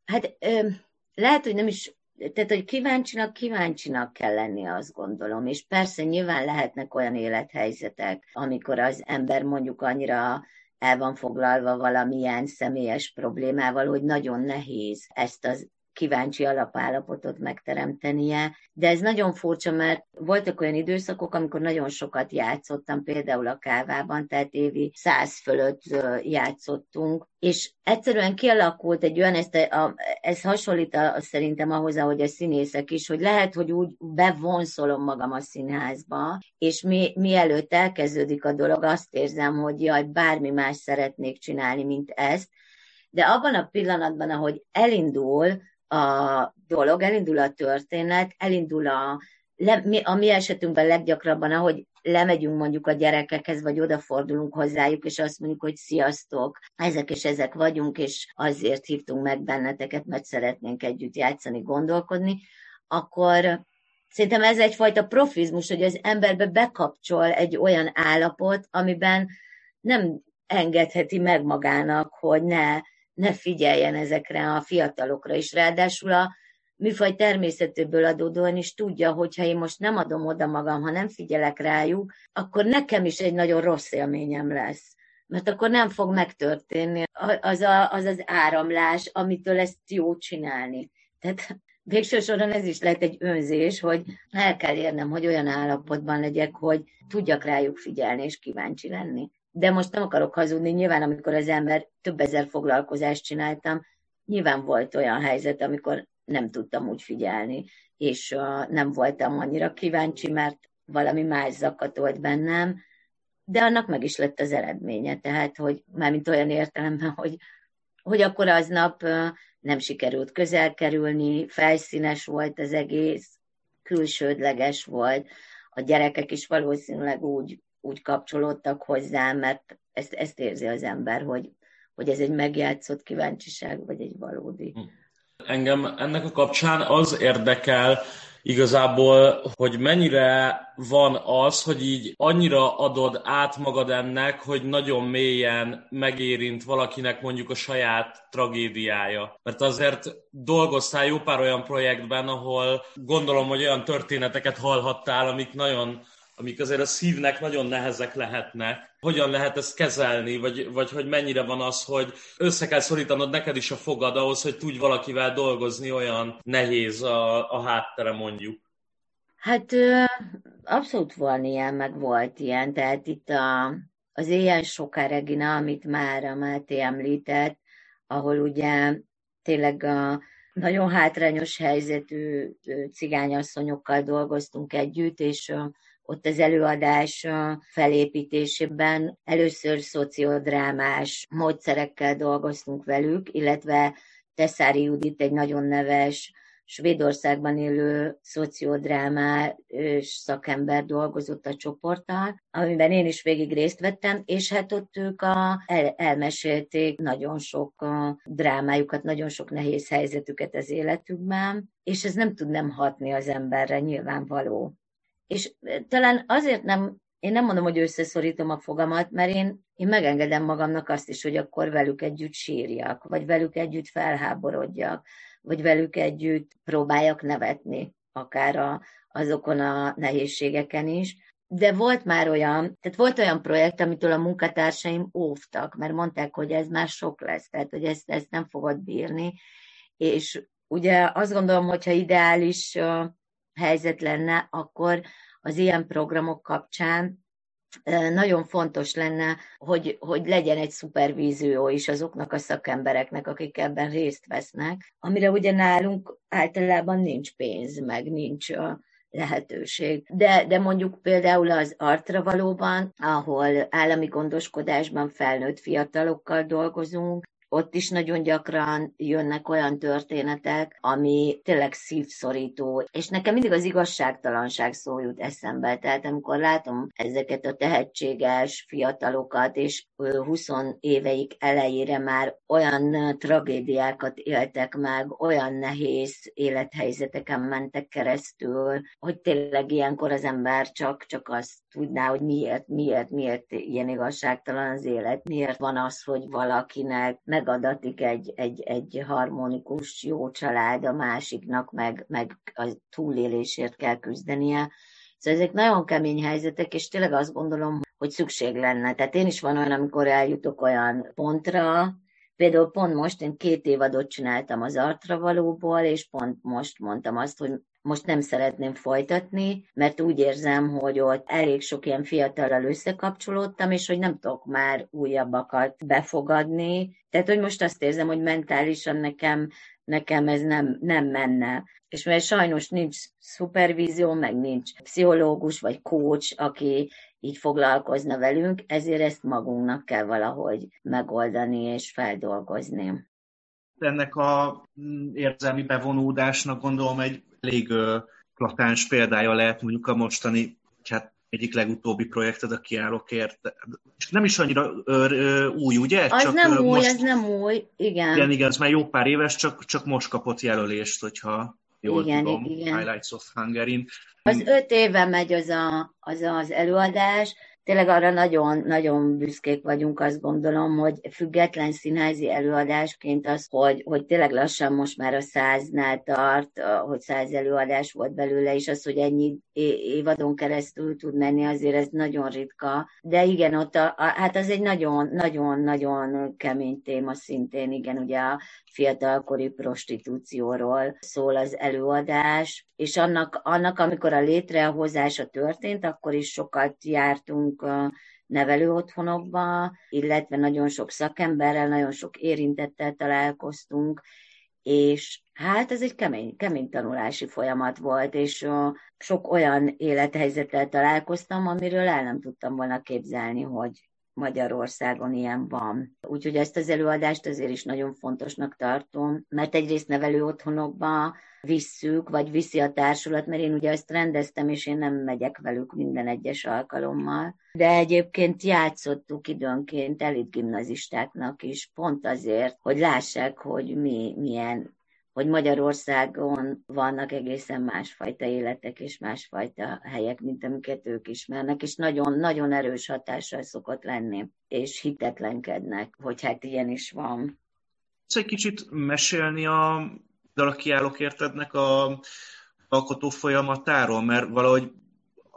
Hát ö, lehet, hogy nem is, tehát hogy kíváncsinak, kíváncsinak kell lenni, azt gondolom, és persze nyilván lehetnek olyan élethelyzetek, amikor az ember mondjuk annyira el van foglalva valamilyen személyes problémával, hogy nagyon nehéz ezt az kíváncsi alapállapotot megteremtenie. De ez nagyon furcsa, mert voltak olyan időszakok, amikor nagyon sokat játszottam, például a kávában, tehát évi száz fölött játszottunk, és egyszerűen kialakult egy olyan, ezt a, ez hasonlít a, szerintem ahhoz, ahogy a színészek is, hogy lehet, hogy úgy bevonszolom magam a színházba, és mi, mielőtt elkezdődik a dolog, azt érzem, hogy jaj, bármi más szeretnék csinálni, mint ezt, de abban a pillanatban, ahogy elindul, a dolog, elindul a történet, elindul a, le, mi, a mi esetünkben leggyakrabban, ahogy lemegyünk mondjuk a gyerekekhez, vagy odafordulunk hozzájuk, és azt mondjuk, hogy sziasztok, ezek és ezek vagyunk, és azért hívtunk meg benneteket, mert szeretnénk együtt játszani, gondolkodni, akkor szerintem ez egyfajta profizmus, hogy az emberbe bekapcsol egy olyan állapot, amiben nem engedheti meg magának, hogy ne ne figyeljen ezekre a fiatalokra is. Ráadásul a műfaj természetéből adódóan is tudja, hogy ha én most nem adom oda magam, ha nem figyelek rájuk, akkor nekem is egy nagyon rossz élményem lesz. Mert akkor nem fog megtörténni az a, az, az áramlás, amitől ezt jó csinálni. Tehát végső soron ez is lehet egy önzés, hogy el kell érnem, hogy olyan állapotban legyek, hogy tudjak rájuk figyelni és kíváncsi lenni de most nem akarok hazudni, nyilván amikor az ember több ezer foglalkozást csináltam, nyilván volt olyan helyzet, amikor nem tudtam úgy figyelni, és uh, nem voltam annyira kíváncsi, mert valami más zakatolt bennem, de annak meg is lett az eredménye, tehát, hogy mármint olyan értelemben, hogy, hogy akkor aznap uh, nem sikerült közel kerülni, felszínes volt az egész, külsődleges volt, a gyerekek is valószínűleg úgy úgy kapcsolódtak hozzá, mert ezt, ezt érzi az ember, hogy, hogy ez egy megjátszott kíváncsiság, vagy egy valódi. Hm. Engem ennek a kapcsán az érdekel igazából, hogy mennyire van az, hogy így annyira adod át magad ennek, hogy nagyon mélyen megérint valakinek mondjuk a saját tragédiája. Mert azért dolgoztál jó pár olyan projektben, ahol gondolom, hogy olyan történeteket hallhattál, amik nagyon amik azért a szívnek nagyon nehezek lehetnek. Hogyan lehet ezt kezelni, vagy, vagy hogy mennyire van az, hogy össze kell szorítanod neked is a fogad ahhoz, hogy tudj valakivel dolgozni, olyan nehéz a, a háttere mondjuk. Hát abszolút van ilyen, meg volt ilyen, tehát itt a, az éjjel soká Regina, amit már a Máté említett, ahol ugye tényleg a nagyon hátrányos helyzetű cigányasszonyokkal dolgoztunk együtt, és ott az előadás felépítésében először szociodrámás módszerekkel dolgoztunk velük, illetve Teszári Judit egy nagyon neves Svédországban élő szociodrámás szakember dolgozott a csoporttal, amiben én is végig részt vettem, és hát ott ők a, el, elmesélték nagyon sok a drámájukat, nagyon sok nehéz helyzetüket az életükben, és ez nem tud nem hatni az emberre, nyilvánvaló. És talán azért nem, én nem mondom, hogy összeszorítom a fogamat, mert én, én megengedem magamnak azt is, hogy akkor velük együtt sírjak, vagy velük együtt felháborodjak, vagy velük együtt próbáljak nevetni, akár a, azokon a nehézségeken is. De volt már olyan, tehát volt olyan projekt, amitől a munkatársaim óvtak, mert mondták, hogy ez már sok lesz, tehát hogy ezt, ezt nem fogod bírni. És ugye azt gondolom, hogyha ideális helyzet lenne, akkor az ilyen programok kapcsán nagyon fontos lenne, hogy, hogy legyen egy szupervízió is azoknak a szakembereknek, akik ebben részt vesznek, amire ugye nálunk általában nincs pénz, meg nincs a lehetőség. De, de mondjuk például az artra valóban, ahol állami gondoskodásban felnőtt fiatalokkal dolgozunk, ott is nagyon gyakran jönnek olyan történetek, ami tényleg szívszorító, és nekem mindig az igazságtalanság szó jut eszembe. Tehát amikor látom ezeket a tehetséges fiatalokat, és 20 éveik elejére már olyan tragédiákat éltek meg, olyan nehéz élethelyzeteken mentek keresztül, hogy tényleg ilyenkor az ember csak, csak azt tudná, hogy miért, miért, miért ilyen igazságtalan az élet, miért van az, hogy valakinek megadatik egy, egy, egy harmonikus, jó család, a másiknak meg, meg a túlélésért kell küzdenie. Szóval ezek nagyon kemény helyzetek, és tényleg azt gondolom, hogy szükség lenne. Tehát én is van olyan, amikor eljutok olyan pontra, Például pont most én két évadot csináltam az artra valóból, és pont most mondtam azt, hogy most nem szeretném folytatni, mert úgy érzem, hogy ott elég sok ilyen fiatallal összekapcsolódtam, és hogy nem tudok már újabbakat befogadni. Tehát, hogy most azt érzem, hogy mentálisan nekem, nekem ez nem, nem menne. És mert sajnos nincs szupervízió, meg nincs pszichológus vagy coach, aki így foglalkozna velünk, ezért ezt magunknak kell valahogy megoldani és feldolgozni. Ennek a mm, érzelmi bevonódásnak gondolom egy elég plakáns példája lehet mondjuk a mostani, hát egyik legutóbbi projekted a kiállókért. És nem is annyira ö, ö, új, ugye? Az csak nem új, most, ez nem új, igen. Igen, igen, ez már jó pár éves, csak, csak most kapott jelölést, hogyha jól igen, tudom, igen. Highlights of Hungary. Az öt éve megy az a, az, az előadás, tényleg arra nagyon, nagyon büszkék vagyunk, azt gondolom, hogy független színházi előadásként az, hogy, hogy tényleg lassan most már a száznál tart, hogy száz előadás volt belőle, és az, hogy ennyi évadon keresztül tud menni, azért ez nagyon ritka. De igen, ott a, a, hát az egy nagyon, nagyon, nagyon kemény téma szintén, igen, ugye a fiatalkori prostitúcióról szól az előadás, és annak, annak amikor a létrehozása történt, akkor is sokat jártunk a nevelő otthonokba, illetve nagyon sok szakemberrel, nagyon sok érintettel találkoztunk, és hát ez egy kemény, kemény tanulási folyamat volt, és sok olyan élethelyzettel találkoztam, amiről el nem tudtam volna képzelni, hogy, Magyarországon ilyen van. Úgyhogy ezt az előadást azért is nagyon fontosnak tartom, mert egyrészt nevelő otthonokba visszük, vagy viszi a társulat, mert én ugye ezt rendeztem, és én nem megyek velük minden egyes alkalommal. De egyébként játszottuk időnként elit gimnazistáknak is, pont azért, hogy lássák, hogy mi, milyen hogy Magyarországon vannak egészen másfajta életek és másfajta helyek, mint amiket ők ismernek, és nagyon-nagyon erős hatással szokott lenni, és hitetlenkednek, hogy hát ilyen is van. Ezt egy kicsit mesélni a dalakiállók értednek a alkotó folyamatáról, mert valahogy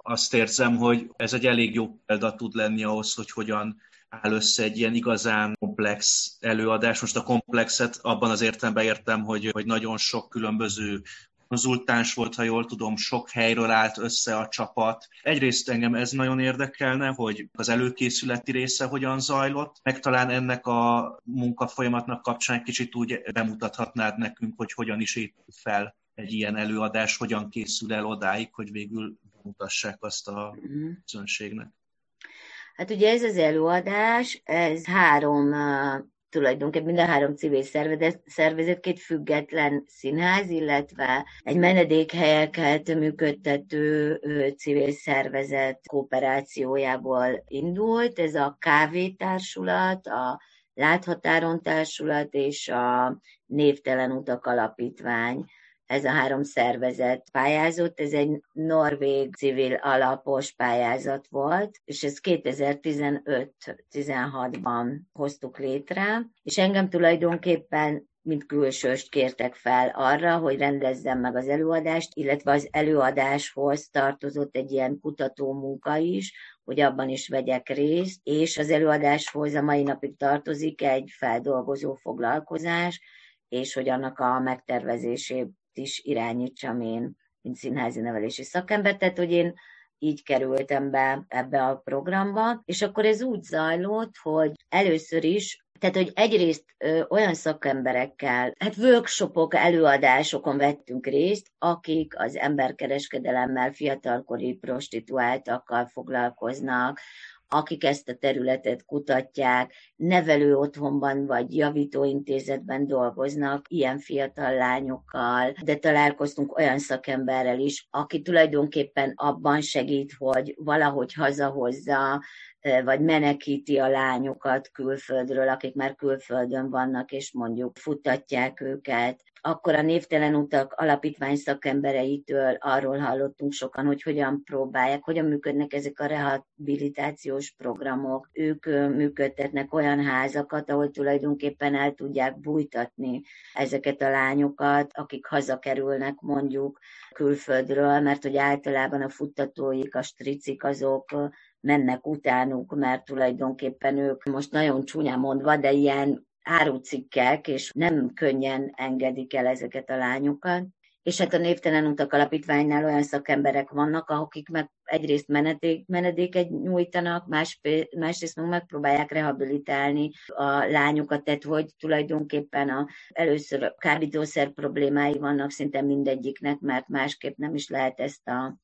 azt érzem, hogy ez egy elég jó példa tud lenni ahhoz, hogy hogyan áll össze egy ilyen igazán komplex előadás. Most a komplexet abban az értelemben értem, hogy, hogy nagyon sok különböző konzultáns volt, ha jól tudom, sok helyről állt össze a csapat. Egyrészt engem ez nagyon érdekelne, hogy az előkészületi része hogyan zajlott, meg talán ennek a munkafolyamatnak kapcsán kicsit úgy bemutathatnád nekünk, hogy hogyan is épül fel egy ilyen előadás, hogyan készül el odáig, hogy végül mutassák azt a uh-huh. közönségnek. Hát ugye ez az előadás, ez három tulajdonképpen mind a három civil szervezet, szervezet, két független színház, illetve egy menedékhelyeket működtető civil szervezet kooperációjából indult. Ez a Kávétársulat, a Láthatáron Társulat és a Névtelen Utak Alapítvány ez a három szervezet pályázott, ez egy norvég civil alapos pályázat volt, és ez 2015-16-ban hoztuk létre, és engem tulajdonképpen mint külsőst kértek fel arra, hogy rendezzem meg az előadást, illetve az előadáshoz tartozott egy ilyen kutató munka is, hogy abban is vegyek részt, és az előadáshoz a mai napig tartozik egy feldolgozó foglalkozás, és hogy annak a megtervezését is irányítsam én, mint színházi nevelési szakember, tehát hogy én így kerültem be ebbe a programba, és akkor ez úgy zajlott, hogy először is tehát, hogy egyrészt ö, olyan szakemberekkel, hát workshopok, előadásokon vettünk részt, akik az emberkereskedelemmel, fiatalkori prostituáltakkal foglalkoznak, akik ezt a területet kutatják, nevelő otthonban vagy javítóintézetben dolgoznak, ilyen fiatal lányokkal, de találkoztunk olyan szakemberrel is, aki tulajdonképpen abban segít, hogy valahogy hazahozza vagy menekíti a lányokat külföldről, akik már külföldön vannak, és mondjuk futtatják őket. Akkor a névtelen utak alapítvány szakembereitől arról hallottunk sokan, hogy hogyan próbálják, hogyan működnek ezek a rehabilitációs programok. Ők működtetnek olyan házakat, ahol tulajdonképpen el tudják bújtatni ezeket a lányokat, akik hazakerülnek mondjuk külföldről, mert hogy általában a futtatóik, a stricik azok mennek utánuk, mert tulajdonképpen ők most nagyon csúnyán mondva, de ilyen árucikkek, és nem könnyen engedik el ezeket a lányokat. És hát a Névtelen Utak Alapítványnál olyan szakemberek vannak, akik meg egyrészt menedék, menedéket nyújtanak, más, másrészt meg megpróbálják rehabilitálni a lányokat, tehát hogy tulajdonképpen a, először kábítószer problémái vannak szinte mindegyiknek, mert másképp nem is lehet ezt a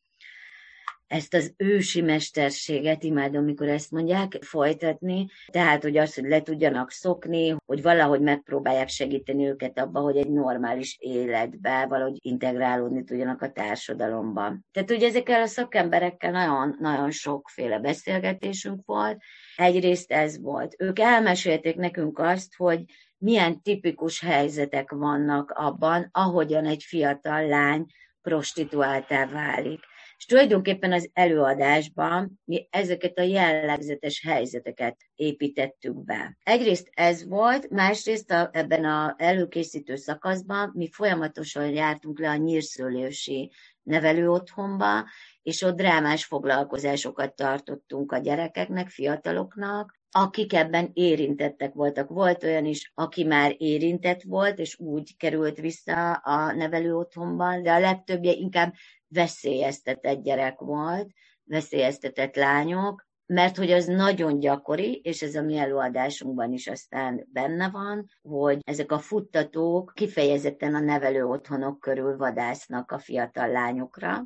ezt az ősi mesterséget, imádom, mikor ezt mondják, folytatni. Tehát, hogy az, hogy le tudjanak szokni, hogy valahogy megpróbálják segíteni őket abba, hogy egy normális életbe valahogy integrálódni tudjanak a társadalomban. Tehát, hogy ezekkel a szakemberekkel nagyon, nagyon sokféle beszélgetésünk volt. Egyrészt ez volt. Ők elmesélték nekünk azt, hogy milyen tipikus helyzetek vannak abban, ahogyan egy fiatal lány prostituáltá válik és tulajdonképpen az előadásban mi ezeket a jellegzetes helyzeteket építettük be. Egyrészt ez volt, másrészt a, ebben az előkészítő szakaszban mi folyamatosan jártunk le a nyírszőlősi nevelőotthonba, és ott drámás foglalkozásokat tartottunk a gyerekeknek, fiataloknak, akik ebben érintettek voltak. Volt olyan is, aki már érintett volt, és úgy került vissza a nevelő otthonban, de a legtöbbje inkább veszélyeztetett gyerek volt, veszélyeztetett lányok, mert hogy az nagyon gyakori, és ez a mi előadásunkban is aztán benne van, hogy ezek a futtatók kifejezetten a nevelő otthonok körül vadásznak a fiatal lányokra,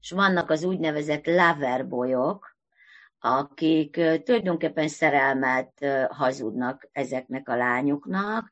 és vannak az úgynevezett loverbolyok, akik tulajdonképpen szerelmet hazudnak ezeknek a lányoknak,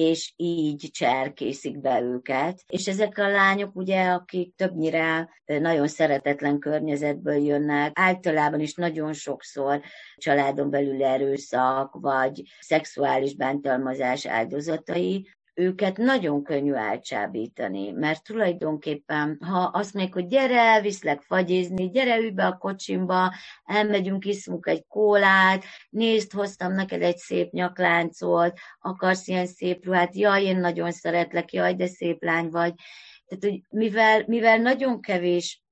és így cserkészik be őket. És ezek a lányok ugye, akik többnyire nagyon szeretetlen környezetből jönnek, általában is nagyon sokszor családon belül erőszak, vagy szexuális bántalmazás áldozatai, őket nagyon könnyű elcsábítani, mert tulajdonképpen, ha azt mondják, hogy gyere, viszlek fagyizni, gyere, be a kocsimba, elmegyünk, iszunk egy kólát, nézd, hoztam neked egy szép nyakláncot, akarsz ilyen szép ruhát, jaj, én nagyon szeretlek, jaj, de szép lány vagy. Tehát, hogy mivel, mivel nagyon kevés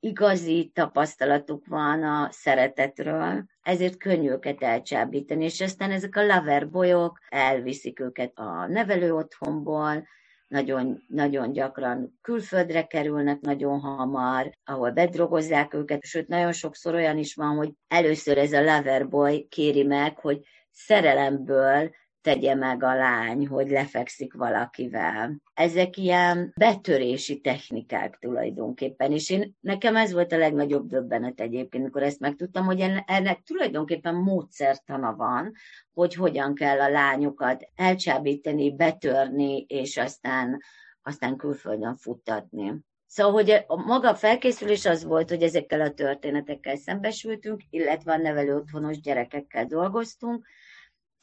igazi tapasztalatuk van a szeretetről, ezért könnyű őket elcsábítani, és aztán ezek a lover bolyok elviszik őket a nevelő otthonból, nagyon, nagyon gyakran külföldre kerülnek nagyon hamar, ahol bedrogozzák őket, sőt nagyon sokszor olyan is van, hogy először ez a lover boy kéri meg, hogy szerelemből tegye meg a lány, hogy lefekszik valakivel. Ezek ilyen betörési technikák tulajdonképpen, és én, nekem ez volt a legnagyobb döbbenet egyébként, amikor ezt megtudtam, hogy ennek tulajdonképpen módszertana van, hogy hogyan kell a lányokat elcsábítani, betörni, és aztán, aztán külföldön futtatni. Szóval, hogy a maga felkészülés az volt, hogy ezekkel a történetekkel szembesültünk, illetve a nevelő otthonos gyerekekkel dolgoztunk,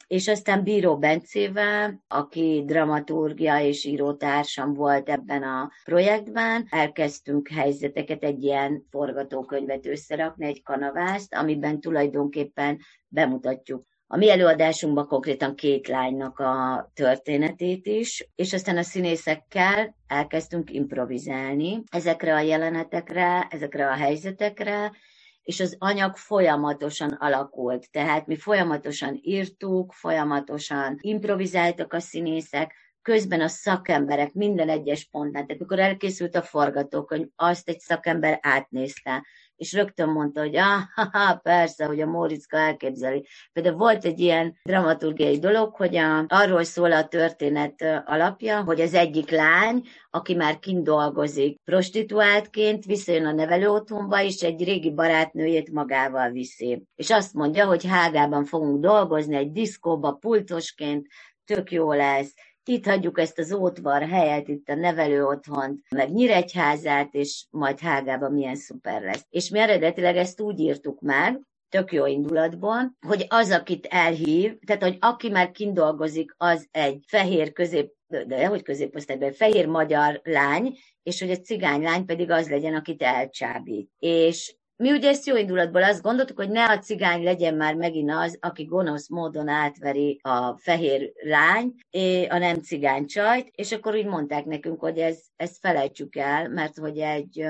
és aztán Bíró Bencével, aki dramaturgia és írótársam volt ebben a projektben, elkezdtünk helyzeteket, egy ilyen forgatókönyvet összerakni, egy kanavászt, amiben tulajdonképpen bemutatjuk a mi előadásunkban konkrétan két lánynak a történetét is, és aztán a színészekkel elkezdtünk improvizálni ezekre a jelenetekre, ezekre a helyzetekre, és az anyag folyamatosan alakult. Tehát mi folyamatosan írtuk, folyamatosan improvizáltak a színészek, közben a szakemberek minden egyes pontnál, tehát mikor elkészült a forgatókönyv, azt egy szakember átnézte, és rögtön mondta, hogy ah, ha, persze, hogy a Móriczka elképzeli. Például volt egy ilyen dramaturgiai dolog, hogy a, arról szól a történet alapja, hogy az egyik lány, aki már kint dolgozik prostituáltként, visszajön a nevelő és egy régi barátnőjét magával viszi. És azt mondja, hogy Hágában fogunk dolgozni, egy diszkóba pultosként, tök jó lesz, itt hagyjuk ezt az ótvar helyet, itt a nevelő otthont, meg Nyíregyházát, és majd Hágában milyen szuper lesz. És mi eredetileg ezt úgy írtuk meg, tök jó indulatban, hogy az, akit elhív, tehát, hogy aki már kint dolgozik, az egy fehér közép de hogy középosztályban, fehér magyar lány, és hogy a cigány lány pedig az legyen, akit elcsábít. És mi ugye ezt jó indulatból azt gondoltuk, hogy ne a cigány legyen már megint az, aki gonosz módon átveri a fehér lány, a nem cigány csajt, és akkor úgy mondták nekünk, hogy ez, ezt felejtsük el, mert hogy egy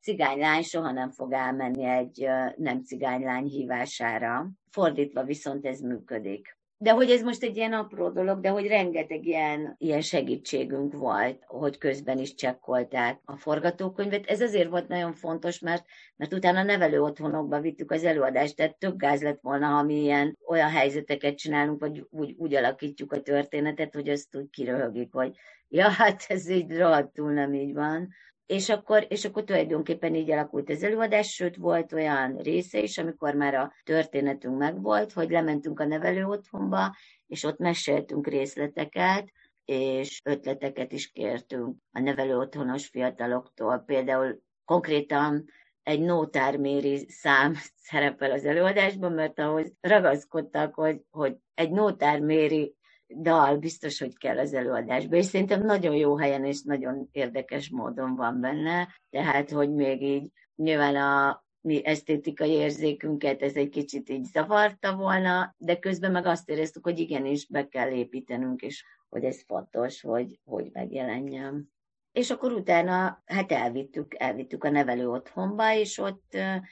cigánylány soha nem fog elmenni egy nem cigánylány hívására. Fordítva viszont ez működik. De hogy ez most egy ilyen apró dolog, de hogy rengeteg ilyen, ilyen segítségünk volt, hogy közben is csekkolták a forgatókönyvet. Ez azért volt nagyon fontos, mert, mert utána nevelő otthonokba vittük az előadást, tehát tök gáz lett volna, ha mi ilyen olyan helyzeteket csinálunk, vagy úgy, úgy alakítjuk a történetet, hogy azt úgy kiröhögik, hogy ja, hát ez így rohadtul nem így van és akkor, és akkor tulajdonképpen így alakult az előadás, sőt volt olyan része is, amikor már a történetünk megvolt, hogy lementünk a nevelő otthonba, és ott meséltünk részleteket, és ötleteket is kértünk a nevelő otthonos fiataloktól. Például konkrétan egy nótárméri szám szerepel az előadásban, mert ahhoz ragaszkodtak, hogy, hogy egy nótárméri dal biztos, hogy kell az előadásba, és szerintem nagyon jó helyen és nagyon érdekes módon van benne, tehát, hogy még így nyilván a mi esztétikai érzékünket ez egy kicsit így zavarta volna, de közben meg azt éreztük, hogy igenis be kell építenünk, és hogy ez fontos, hogy, hogy megjelenjen és akkor utána hát elvittük, elvittük a nevelő otthonba, és ott,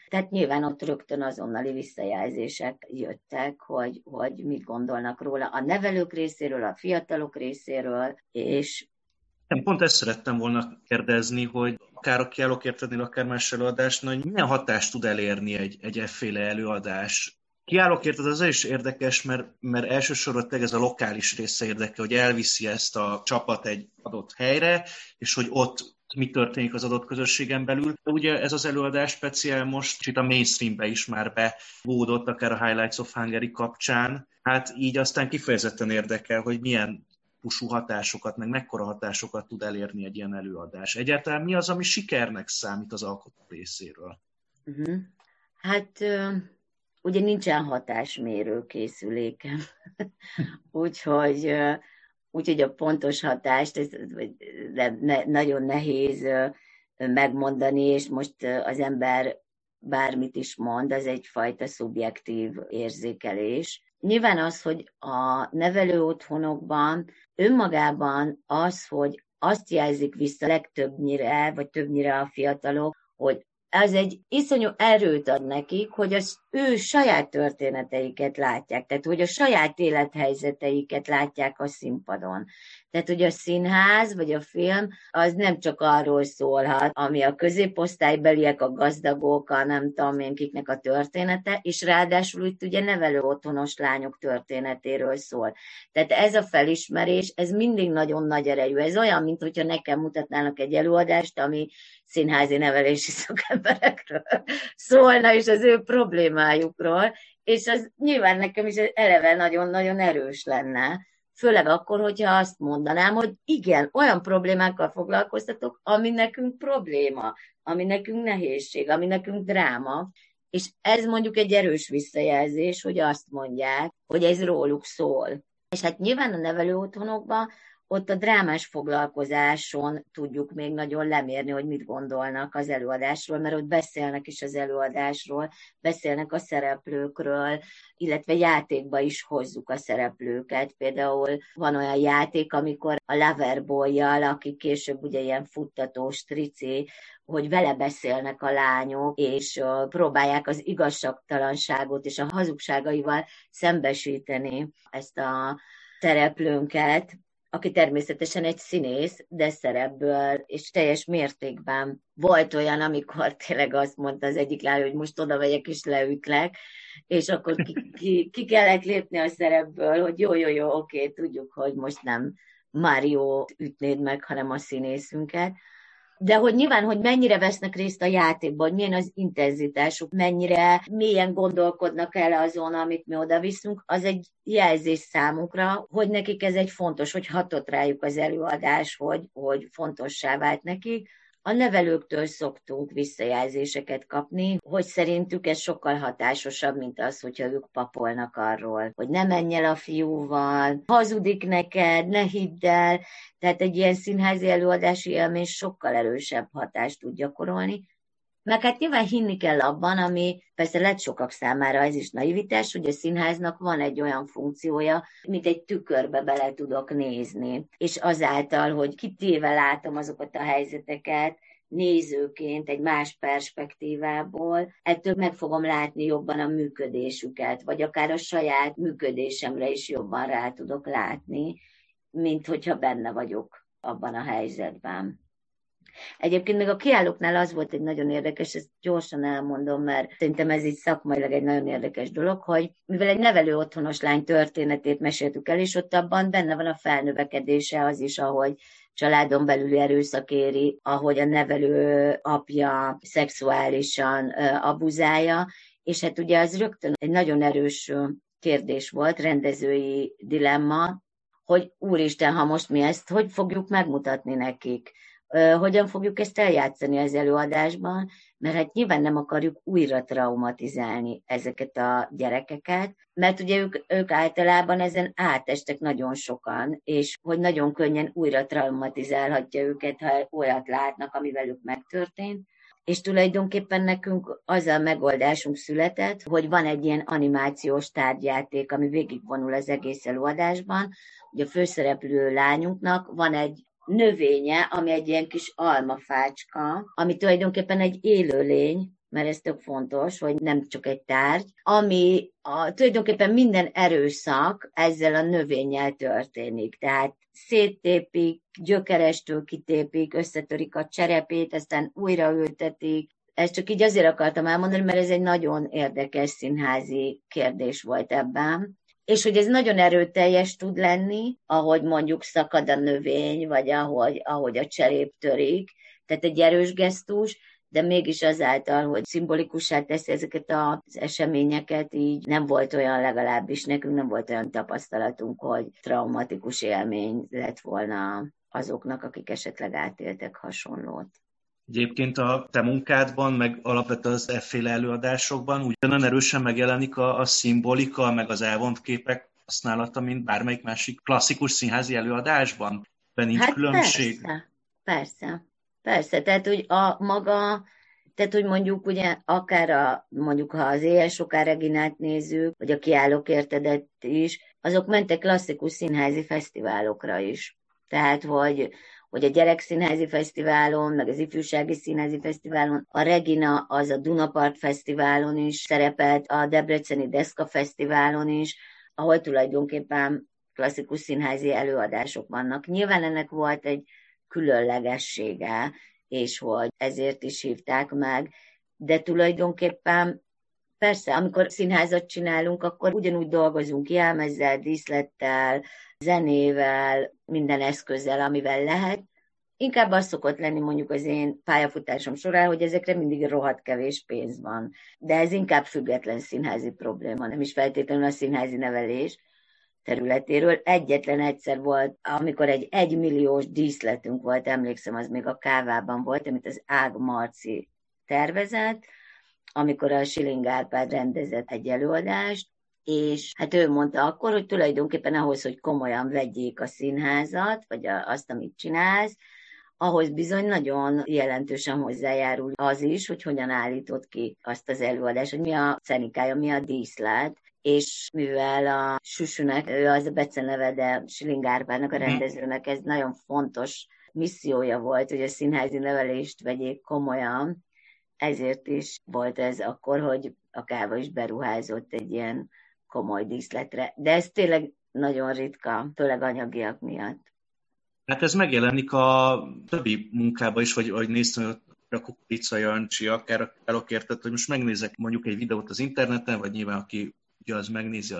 tehát nyilván ott rögtön azonnali visszajelzések jöttek, hogy, hogy mit gondolnak róla a nevelők részéről, a fiatalok részéről, és én pont ezt szerettem volna kérdezni, hogy akár a kiállókértednél, akár más előadásnál, hogy milyen hatást tud elérni egy, egy efféle előadás Kiállókért az azért is érdekes, mert, mert elsősorban ez a lokális része érdekel, hogy elviszi ezt a csapat egy adott helyre, és hogy ott mi történik az adott közösségen belül. Ugye ez az előadás speciál most itt a mainstreambe is már bevódott, akár a Highlights of Hungary kapcsán. Hát így aztán kifejezetten érdekel, hogy milyen típusú hatásokat, meg mekkora hatásokat tud elérni egy ilyen előadás. Egyáltalán mi az, ami sikernek számít az alkotó részéről? Uh-huh. Hát ugye nincsen hatásmérő készülékem, úgyhogy, úgyhogy a pontos hatást ez, de nagyon nehéz megmondani, és most az ember bármit is mond, az egyfajta szubjektív érzékelés. Nyilván az, hogy a nevelő otthonokban önmagában az, hogy azt jelzik vissza legtöbbnyire, vagy többnyire a fiatalok, hogy ez egy iszonyú erőt ad nekik, hogy az ő saját történeteiket látják, tehát hogy a saját élethelyzeteiket látják a színpadon. Tehát, hogy a színház vagy a film az nem csak arról szólhat, ami a középosztálybeliek, a gazdagok, a nem tudom én kiknek a története, és ráadásul itt ugye nevelő otthonos lányok történetéről szól. Tehát ez a felismerés, ez mindig nagyon nagy erejű. Ez olyan, mint hogyha nekem mutatnának egy előadást, ami színházi nevelési szakemberekről szólna, és az ő problémájukról, és az nyilván nekem is eleve nagyon-nagyon erős lenne Főleg akkor, hogyha azt mondanám, hogy igen, olyan problémákkal foglalkoztatok, ami nekünk probléma, ami nekünk nehézség, ami nekünk dráma, és ez mondjuk egy erős visszajelzés, hogy azt mondják, hogy ez róluk szól. És hát nyilván a nevelő otthonokban ott a drámás foglalkozáson tudjuk még nagyon lemérni, hogy mit gondolnak az előadásról, mert ott beszélnek is az előadásról, beszélnek a szereplőkről, illetve játékba is hozzuk a szereplőket. Például van olyan játék, amikor a Loverboy-jal, aki később ugye ilyen futtatós trici, hogy vele beszélnek a lányok, és próbálják az igazságtalanságot és a hazugságaival szembesíteni ezt a szereplőnket, aki természetesen egy színész, de szerepből és teljes mértékben volt olyan, amikor tényleg azt mondta az egyik lány, hogy most oda vegyek és leütlek, és akkor ki, ki, ki kellett lépni a szerepből, hogy jó, jó, jó, oké, tudjuk, hogy most nem Mário ütnéd meg, hanem a színészünket de hogy nyilván, hogy mennyire vesznek részt a játékban, milyen az intenzitásuk, mennyire mélyen gondolkodnak el azon, amit mi oda viszünk, az egy jelzés számukra, hogy nekik ez egy fontos, hogy hatott rájuk az előadás, hogy, hogy fontossá vált nekik, a nevelőktől szoktunk visszajelzéseket kapni, hogy szerintük ez sokkal hatásosabb, mint az, hogyha ők papolnak arról, hogy ne menj el a fiúval, hazudik neked, ne hidd el. Tehát egy ilyen színházi előadási élmény sokkal erősebb hatást tud gyakorolni, meg hát nyilván hinni kell abban, ami persze lett sokak számára ez is naivitás, hogy a színháznak van egy olyan funkciója, mint egy tükörbe bele tudok nézni. És azáltal, hogy kitéve látom azokat a helyzeteket, nézőként egy más perspektívából, ettől meg fogom látni jobban a működésüket, vagy akár a saját működésemre is jobban rá tudok látni, mint hogyha benne vagyok abban a helyzetben. Egyébként még a kiállóknál az volt egy nagyon érdekes, ezt gyorsan elmondom, mert szerintem ez így szakmailag egy nagyon érdekes dolog, hogy mivel egy nevelő otthonos lány történetét meséltük el, és ott abban benne van a felnövekedése az is, ahogy családon belüli erőszak éri, ahogy a nevelő apja szexuálisan abuzálja, és hát ugye az rögtön egy nagyon erős kérdés volt, rendezői dilemma, hogy úristen, ha most mi ezt hogy fogjuk megmutatni nekik? Hogyan fogjuk ezt eljátszani az előadásban, mert hát nyilván nem akarjuk újra traumatizálni ezeket a gyerekeket, mert ugye ők, ők általában ezen átestek nagyon sokan, és hogy nagyon könnyen újra traumatizálhatja őket, ha olyat látnak, ami velük megtörtént. És tulajdonképpen nekünk az a megoldásunk született, hogy van egy ilyen animációs tárgyjáték, ami végigvonul az egész előadásban, hogy a főszereplő lányunknak van egy növénye, ami egy ilyen kis almafácska, ami tulajdonképpen egy élőlény, mert ez tök fontos, hogy nem csak egy tárgy, ami a, tulajdonképpen minden erőszak ezzel a növényel történik. Tehát széttépik, gyökerestől kitépik, összetörik a cserepét, aztán újra ültetik. Ezt csak így azért akartam elmondani, mert ez egy nagyon érdekes színházi kérdés volt ebben és hogy ez nagyon erőteljes tud lenni, ahogy mondjuk szakad a növény, vagy ahogy, ahogy a cserép törik, tehát egy erős gesztus, de mégis azáltal, hogy szimbolikussá teszi ezeket az eseményeket, így nem volt olyan legalábbis nekünk, nem volt olyan tapasztalatunk, hogy traumatikus élmény lett volna azoknak, akik esetleg átéltek hasonlót. Egyébként a te munkádban, meg alapvetően az efféle előadásokban nagyon erősen megjelenik a, a szimbolika, meg az elvont képek használata, mint bármelyik másik klasszikus színházi előadásban? Ben nincs hát különbség? Persze, persze. Persze, tehát hogy a maga, tehát hogy mondjuk ugye akár a, mondjuk ha az éjjel soká Reginát nézzük, vagy a kiállók értedet is, azok mentek klasszikus színházi fesztiválokra is. Tehát, hogy hogy a Gyerekszínházi Fesztiválon, meg az Ifjúsági Színházi Fesztiválon, a Regina az a Dunapart Fesztiválon is szerepelt, a Debreceni Deszka Fesztiválon is, ahol tulajdonképpen klasszikus színházi előadások vannak. Nyilván ennek volt egy különlegessége, és hogy ezért is hívták meg, de tulajdonképpen persze, amikor színházat csinálunk, akkor ugyanúgy dolgozunk jelmezzel, díszlettel, zenével, minden eszközzel, amivel lehet. Inkább az szokott lenni mondjuk az én pályafutásom során, hogy ezekre mindig rohadt kevés pénz van. De ez inkább független színházi probléma, nem is feltétlenül a színházi nevelés területéről. Egyetlen egyszer volt, amikor egy egymilliós díszletünk volt, emlékszem, az még a kávában volt, amit az Ág Marci tervezett, amikor a Siling Árpád rendezett egy előadást, és hát ő mondta akkor, hogy tulajdonképpen ahhoz, hogy komolyan vegyék a színházat, vagy azt, amit csinálsz, ahhoz bizony nagyon jelentősen hozzájárul az is, hogy hogyan állított ki azt az előadást, hogy mi a szenikája, mi a díszlet, és mivel a Süsünek, ő az a beceneve, de Siling Árpádnak a mhm. rendezőnek ez nagyon fontos missziója volt, hogy a színházi nevelést vegyék komolyan, ezért is volt ez akkor, hogy a káva is beruházott egy ilyen komoly díszletre. De ez tényleg nagyon ritka, főleg anyagiak miatt. Hát ez megjelenik a többi munkában is, vagy, vagy néztem, a Kukorica Jancsi, akár elokértett, hogy most megnézek mondjuk egy videót az interneten, vagy nyilván aki ugye az megnézi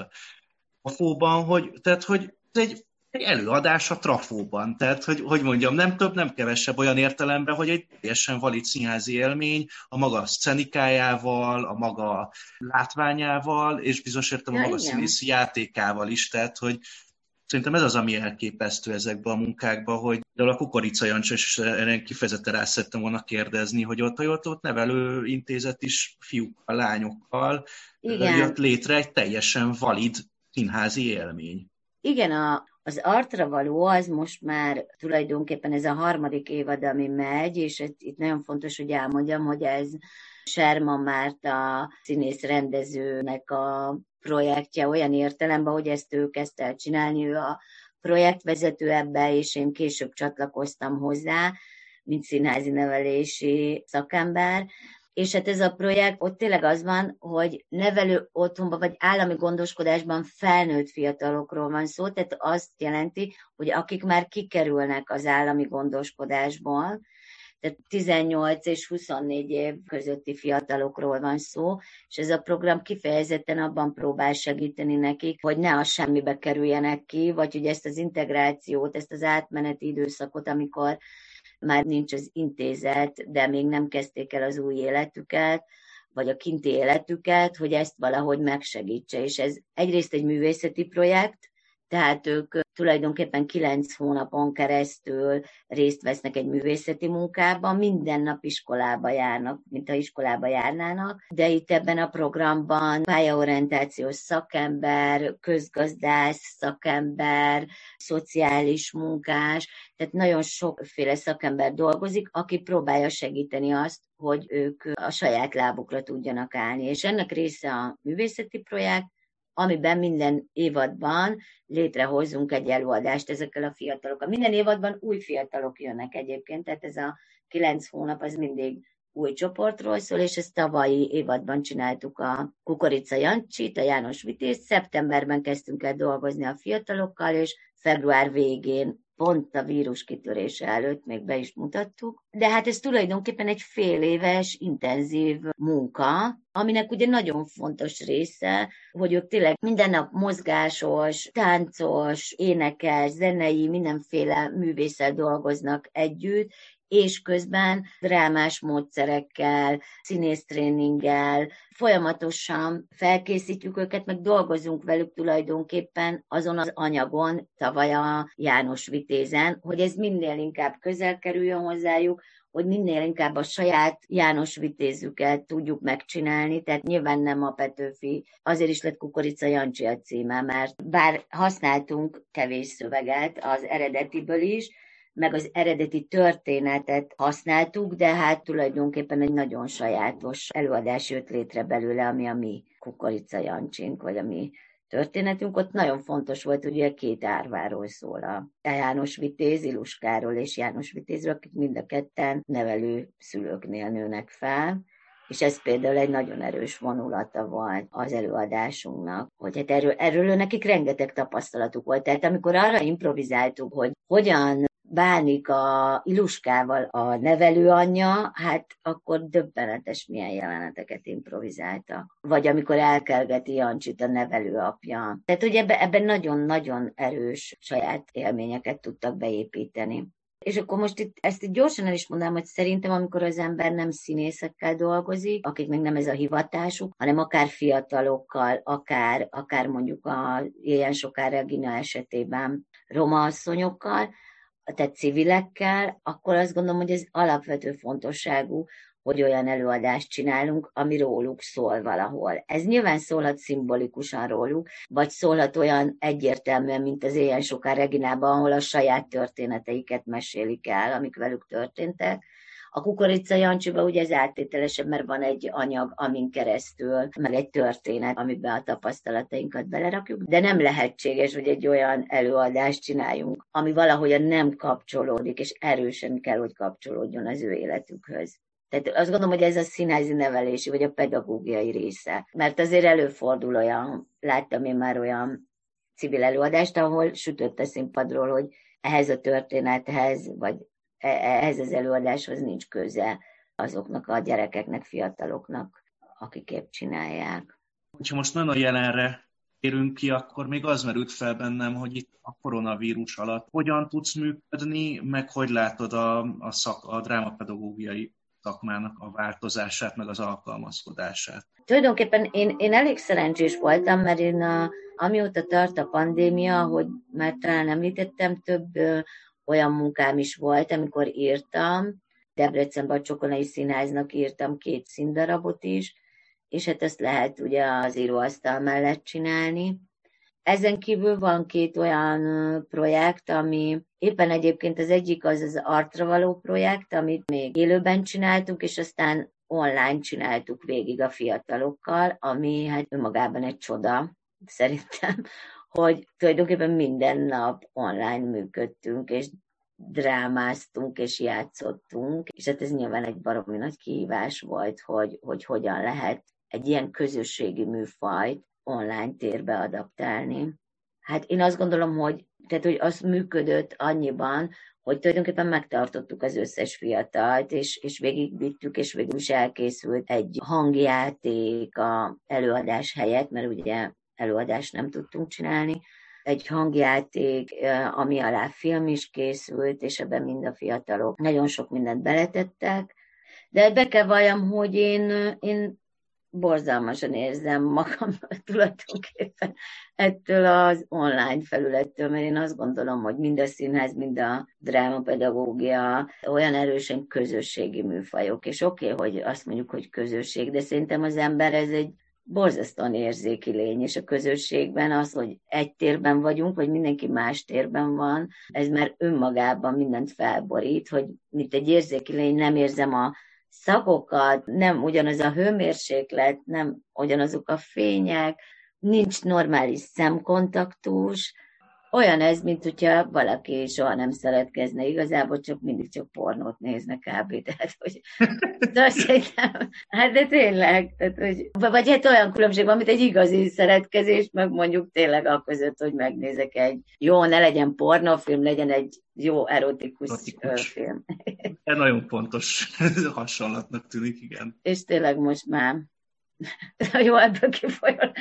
a fóban, hogy, tehát, hogy ez egy egy előadás a trafóban. Tehát, hogy, hogy mondjam, nem több, nem kevesebb olyan értelemben, hogy egy teljesen valid színházi élmény a maga szcenikájával, a maga látványával, és bizonyos értem a maga színészi játékával is. Tehát, hogy Szerintem ez az, ami elképesztő ezekben a munkákban, hogy de a Kukorica Jancsos, és erre kifejezetten rá szerettem volna kérdezni, hogy ott, ott, ott nevelő intézet is fiúkkal, lányokkal Igen. jött létre egy teljesen valid színházi élmény. Igen, a, az artra való az most már tulajdonképpen ez a harmadik évad, ami megy, és itt nagyon fontos, hogy elmondjam, hogy ez Serma Márta színész rendezőnek a projektje olyan értelemben, hogy ezt ő kezdte el csinálni, ő a projektvezető ebbe, és én később csatlakoztam hozzá, mint színházi nevelési szakember, és hát ez a projekt, ott tényleg az van, hogy nevelő otthonban vagy állami gondoskodásban felnőtt fiatalokról van szó, tehát azt jelenti, hogy akik már kikerülnek az állami gondoskodásból, tehát 18 és 24 év közötti fiatalokról van szó, és ez a program kifejezetten abban próbál segíteni nekik, hogy ne a semmibe kerüljenek ki, vagy hogy ezt az integrációt, ezt az átmeneti időszakot, amikor már nincs az intézet, de még nem kezdték el az új életüket, vagy a kinti életüket, hogy ezt valahogy megsegítse. És ez egyrészt egy művészeti projekt, tehát ők tulajdonképpen kilenc hónapon keresztül részt vesznek egy művészeti munkában, minden nap iskolába járnak, mint ha iskolába járnának, de itt ebben a programban pályaorientációs szakember, közgazdász szakember, szociális munkás, tehát nagyon sokféle szakember dolgozik, aki próbálja segíteni azt, hogy ők a saját lábukra tudjanak állni. És ennek része a művészeti projekt, amiben minden évadban létrehozunk egy előadást ezekkel a fiatalokkal. Minden évadban új fiatalok jönnek egyébként, tehát ez a kilenc hónap az mindig új csoportról szól, és ezt tavalyi évadban csináltuk a Kukorica Jancsit, a János Vitézt. Szeptemberben kezdtünk el dolgozni a fiatalokkal, és február végén pont a vírus kitörése előtt még be is mutattuk. De hát ez tulajdonképpen egy fél éves, intenzív munka, aminek ugye nagyon fontos része, hogy ők tényleg minden nap mozgásos, táncos, énekes, zenei, mindenféle művésszel dolgoznak együtt, és közben drámás módszerekkel, színésztréninggel folyamatosan felkészítjük őket, meg dolgozunk velük tulajdonképpen azon az anyagon, tavaly a János Vitézen, hogy ez minél inkább közel kerüljön hozzájuk, hogy minél inkább a saját János vitézüket tudjuk megcsinálni, tehát nyilván nem a Petőfi, azért is lett Kukorica Jancsi a címe, mert bár használtunk kevés szöveget az eredetiből is, meg az eredeti történetet használtuk, de hát tulajdonképpen egy nagyon sajátos előadás jött létre belőle, ami a mi Kukorica Jancsink, vagy a mi történetünk, ott nagyon fontos volt, ugye két árváról szól a János Vitéz, Iluskáról és János Vitézről, akik mind a ketten nevelő szülőknél nőnek fel, és ez például egy nagyon erős vonulata volt az előadásunknak, hogy hát erről, erről nekik rengeteg tapasztalatuk volt. Tehát amikor arra improvizáltuk, hogy hogyan bánik a Iluskával a nevelőanyja, hát akkor döbbenetes milyen jeleneteket improvizálta. Vagy amikor elkelgeti Jancsit a nevelőapja. Tehát, hogy ebben ebbe nagyon-nagyon erős saját élményeket tudtak beépíteni. És akkor most itt ezt itt gyorsan el is mondanám, hogy szerintem, amikor az ember nem színészekkel dolgozik, akik még nem ez a hivatásuk, hanem akár fiatalokkal, akár, akár mondjuk a ilyen soká Regina esetében roma asszonyokkal, tehát civilekkel, akkor azt gondolom, hogy ez alapvető fontosságú, hogy olyan előadást csinálunk, ami róluk szól valahol. Ez nyilván szólhat szimbolikusan róluk, vagy szólhat olyan egyértelműen, mint az éjjel soká Reginában, ahol a saját történeteiket mesélik el, amik velük történtek, a kukorica Jancsiba ugye ez áttételesebb, mert van egy anyag, amin keresztül, meg egy történet, amiben a tapasztalatainkat belerakjuk, de nem lehetséges, hogy egy olyan előadást csináljunk, ami valahogyan nem kapcsolódik, és erősen kell, hogy kapcsolódjon az ő életükhöz. Tehát azt gondolom, hogy ez a színházi nevelési, vagy a pedagógiai része. Mert azért előfordul olyan, láttam én már olyan civil előadást, ahol sütött a színpadról, hogy ehhez a történethez, vagy ehhez az előadáshoz nincs köze azoknak a gyerekeknek, fiataloknak, akik épp csinálják. Ha most nem a jelenre térünk ki, akkor még az merült fel bennem, hogy itt a koronavírus alatt hogyan tudsz működni, meg hogy látod a, a, szak, a drámapedagógiai szakmának a változását, meg az alkalmazkodását? Tulajdonképpen én, én elég szerencsés voltam, mert én a, amióta tart a pandémia, hogy már talán említettem, több olyan munkám is volt, amikor írtam, Debrecenben a Csokonai Színháznak írtam két színdarabot is, és hát ezt lehet ugye az íróasztal mellett csinálni. Ezen kívül van két olyan projekt, ami éppen egyébként az egyik az az artra való projekt, amit még élőben csináltunk, és aztán online csináltuk végig a fiatalokkal, ami hát önmagában egy csoda, szerintem, hogy tulajdonképpen minden nap online működtünk, és drámáztunk és játszottunk, és hát ez nyilván egy baromi nagy kihívás volt, hogy, hogy hogyan lehet egy ilyen közösségi műfajt online térbe adaptálni. Hát én azt gondolom, hogy, tehát, hogy az működött annyiban, hogy tulajdonképpen megtartottuk az összes fiatalt, és, és végigvittük, és végül is elkészült egy hangjáték a előadás helyett, mert ugye előadást nem tudtunk csinálni, egy hangjáték, ami alá film is készült, és ebben mind a fiatalok nagyon sok mindent beletettek, de be kell valljam, hogy én, én borzalmasan érzem magam tulajdonképpen ettől az online felülettől, mert én azt gondolom, hogy mind a színház, mind a drámapedagógia olyan erősen közösségi műfajok, és oké, okay, hogy azt mondjuk, hogy közösség, de szerintem az ember ez egy borzasztóan érzéki lény, és a közösségben az, hogy egy térben vagyunk, vagy mindenki más térben van, ez már önmagában mindent felborít, hogy mint egy érzéki lény nem érzem a szagokat, nem ugyanaz a hőmérséklet, nem ugyanazok a fények, nincs normális szemkontaktus, olyan ez, mint hogyha valaki soha nem szeretkezne, igazából csak mindig csak pornót néznek kb. Tehát, hogy de szerintem, hát de tényleg, tehát, hogy, vagy hát olyan különbség van, mint egy igazi szeretkezés, meg mondjuk tényleg a között, hogy megnézek egy jó, ne legyen pornófilm, legyen egy jó erotikus, erotikus. film. Ez nagyon fontos hasonlatnak tűnik, igen. És tényleg most már jó ebből kifolyólag.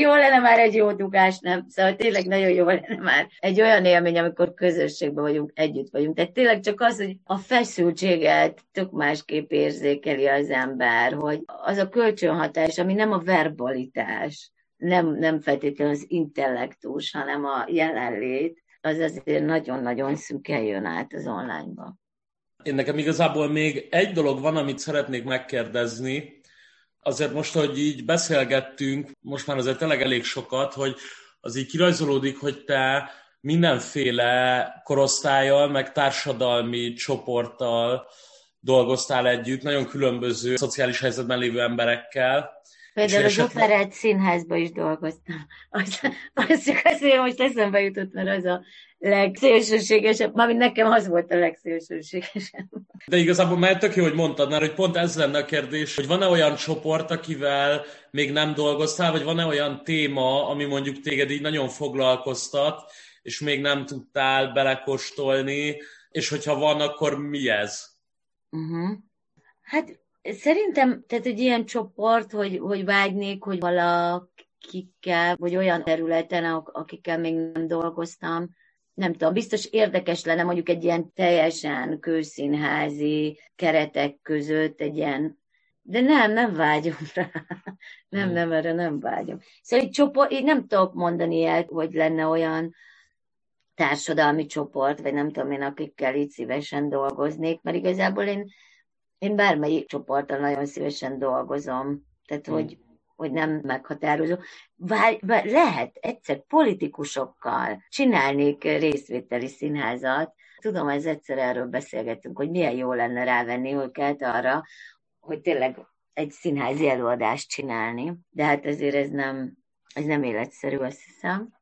Jó lenne már egy jó dugás, nem? Szóval tényleg nagyon jó lenne már egy olyan élmény, amikor közösségben vagyunk, együtt vagyunk. Tehát tényleg csak az, hogy a feszültséget tök másképp érzékeli az ember, hogy az a kölcsönhatás, ami nem a verbalitás, nem, nem feltétlenül az intellektus, hanem a jelenlét, az azért nagyon-nagyon szűken jön át az online-ba. Én nekem igazából még egy dolog van, amit szeretnék megkérdezni, azért most, hogy így beszélgettünk, most már azért tényleg elég sokat, hogy az így kirajzolódik, hogy te mindenféle korosztályjal, meg társadalmi csoporttal dolgoztál együtt, nagyon különböző szociális helyzetben lévő emberekkel, Például az esetleg... operett színházba is dolgoztam. Az, az csak azért most eszembe jutott, mert az a legszélsőségesebb, mármint nekem az volt a legszélsőségesebb. De igazából már tök jó, hogy mondtad, mert hogy pont ez lenne a kérdés, hogy van-e olyan csoport, akivel még nem dolgoztál, vagy van-e olyan téma, ami mondjuk téged így nagyon foglalkoztat, és még nem tudtál belekostolni, és hogyha van, akkor mi ez? Uh-huh. Hát szerintem, tehát egy ilyen csoport, hogy, hogy vágynék, hogy valakikkel, vagy olyan területen, akikkel még nem dolgoztam, nem tudom, biztos érdekes lenne mondjuk egy ilyen teljesen kőszínházi keretek között egy ilyen de nem, nem vágyom rá. Nem, hmm. nem, erre nem vágyom. Szóval egy csoport, így nem tudok mondani el, hogy lenne olyan társadalmi csoport, vagy nem tudom én, akikkel így szívesen dolgoznék, mert igazából én, én bármelyik csoporttal nagyon szívesen dolgozom. Tehát, hmm. hogy hogy nem meghatározó. Vár, vár, lehet egyszer politikusokkal csinálnék részvételi színházat. Tudom, ez egyszer erről beszélgettünk, hogy milyen jó lenne rávenni őket arra, hogy tényleg egy színházi előadást csinálni. De hát ezért ez nem, ez nem életszerű, azt hiszem.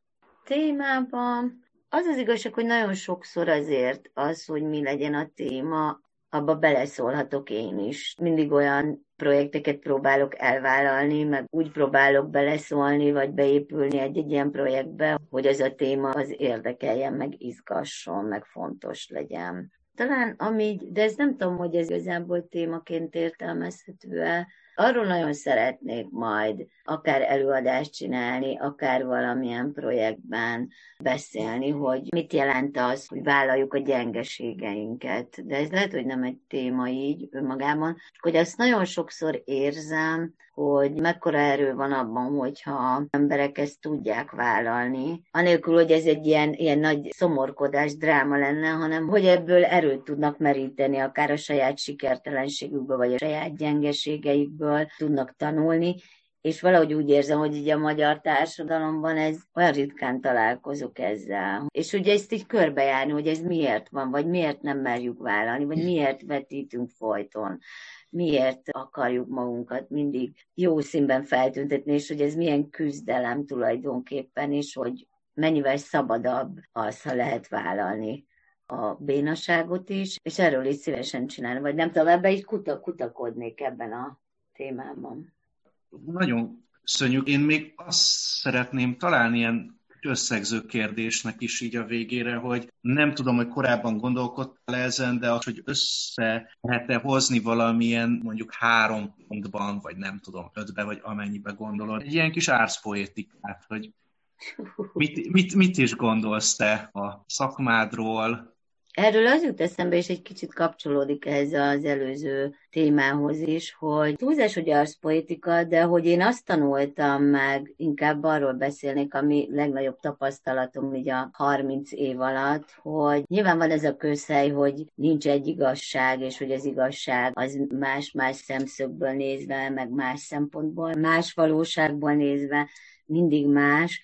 Témában az az igazság, hogy nagyon sokszor azért az, hogy mi legyen a téma, abba beleszólhatok én is. Mindig olyan projekteket próbálok elvállalni, meg úgy próbálok beleszólni, vagy beépülni egy-egy ilyen projektbe, hogy ez a téma az érdekeljen, meg izgasson, meg fontos legyen. Talán ami, de ez nem tudom, hogy ez igazából témaként értelmezhető-e, Arról nagyon szeretnék majd akár előadást csinálni, akár valamilyen projektben beszélni, hogy mit jelent az, hogy vállaljuk a gyengeségeinket. De ez lehet, hogy nem egy téma így önmagában, hogy azt nagyon sokszor érzem, hogy mekkora erő van abban, hogyha emberek ezt tudják vállalni, anélkül, hogy ez egy ilyen, ilyen nagy szomorkodás, dráma lenne, hanem hogy ebből erőt tudnak meríteni, akár a saját sikertelenségükből, vagy a saját gyengeségeikből tudnak tanulni, és valahogy úgy érzem, hogy így a magyar társadalomban ez olyan ritkán találkozok ezzel. És ugye ezt így körbejárni, hogy ez miért van, vagy miért nem merjük vállalni, vagy miért vetítünk folyton miért akarjuk magunkat mindig jó színben feltüntetni, és hogy ez milyen küzdelem tulajdonképpen, és hogy mennyivel szabadabb az, ha lehet vállalni a bénaságot is, és erről is szívesen csinálni, vagy nem tudom, ebbe is kuta, kutakodnék ebben a témában. Nagyon szörnyű. Én még azt szeretném találni ilyen összegző kérdésnek is így a végére, hogy nem tudom, hogy korábban gondolkodtál ezen, de az, hogy össze lehet-e hozni valamilyen mondjuk három pontban, vagy nem tudom, ötbe, vagy amennyibe gondolod. Egy ilyen kis árszpoétikát, hogy mit, mit, mit is gondolsz te a szakmádról, Erről az jut eszembe, és egy kicsit kapcsolódik ehhez az előző témához is, hogy túlzás, hogy arszpoetika, de hogy én azt tanultam meg, inkább arról beszélnék, ami legnagyobb tapasztalatom így a 30 év alatt, hogy nyilván van ez a közhely, hogy nincs egy igazság, és hogy az igazság az más-más szemszögből nézve, meg más szempontból, más valóságból nézve, mindig más,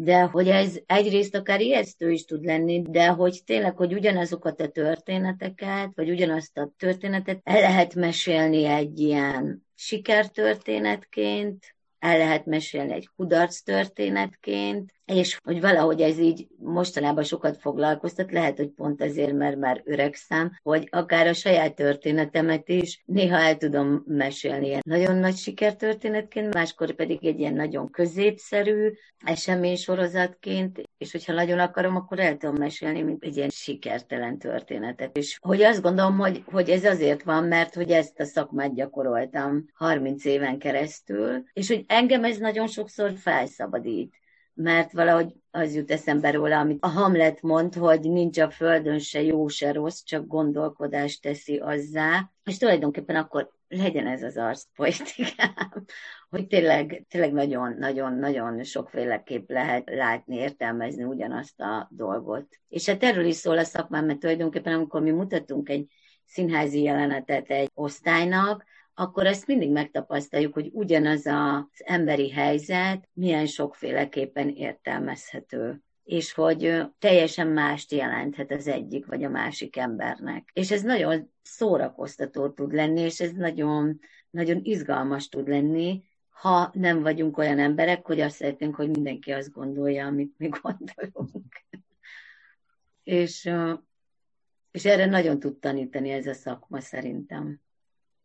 de hogy ez egyrészt akár ijesztő is tud lenni, de hogy tényleg, hogy ugyanazokat a történeteket, vagy ugyanazt a történetet el lehet mesélni egy ilyen sikertörténetként, el lehet mesélni egy kudarc történetként, és hogy valahogy ez így mostanában sokat foglalkoztat, lehet, hogy pont azért, mert már öregszem, hogy akár a saját történetemet is néha el tudom mesélni ilyen nagyon nagy sikertörténetként, máskor pedig egy ilyen nagyon középszerű esemény sorozatként, és hogyha nagyon akarom, akkor el tudom mesélni, mint egy ilyen sikertelen történetet. És hogy azt gondolom, hogy, hogy ez azért van, mert hogy ezt a szakmát gyakoroltam 30 éven keresztül, és hogy engem ez nagyon sokszor felszabadít mert valahogy az jut eszembe róla, amit a Hamlet mond, hogy nincs a földön se jó, se rossz, csak gondolkodást teszi azzá, és tulajdonképpen akkor legyen ez az arszpoetikám, hogy tényleg, tényleg nagyon, nagyon, nagyon sokféleképp lehet látni, értelmezni ugyanazt a dolgot. És hát erről is szól a szakmám, mert tulajdonképpen amikor mi mutatunk egy színházi jelenetet egy osztálynak, akkor ezt mindig megtapasztaljuk, hogy ugyanaz az emberi helyzet milyen sokféleképpen értelmezhető és hogy teljesen mást jelenthet az egyik vagy a másik embernek. És ez nagyon szórakoztató tud lenni, és ez nagyon, nagyon izgalmas tud lenni, ha nem vagyunk olyan emberek, hogy azt szeretnénk, hogy mindenki azt gondolja, amit mi gondolunk. és, és erre nagyon tud tanítani ez a szakma szerintem.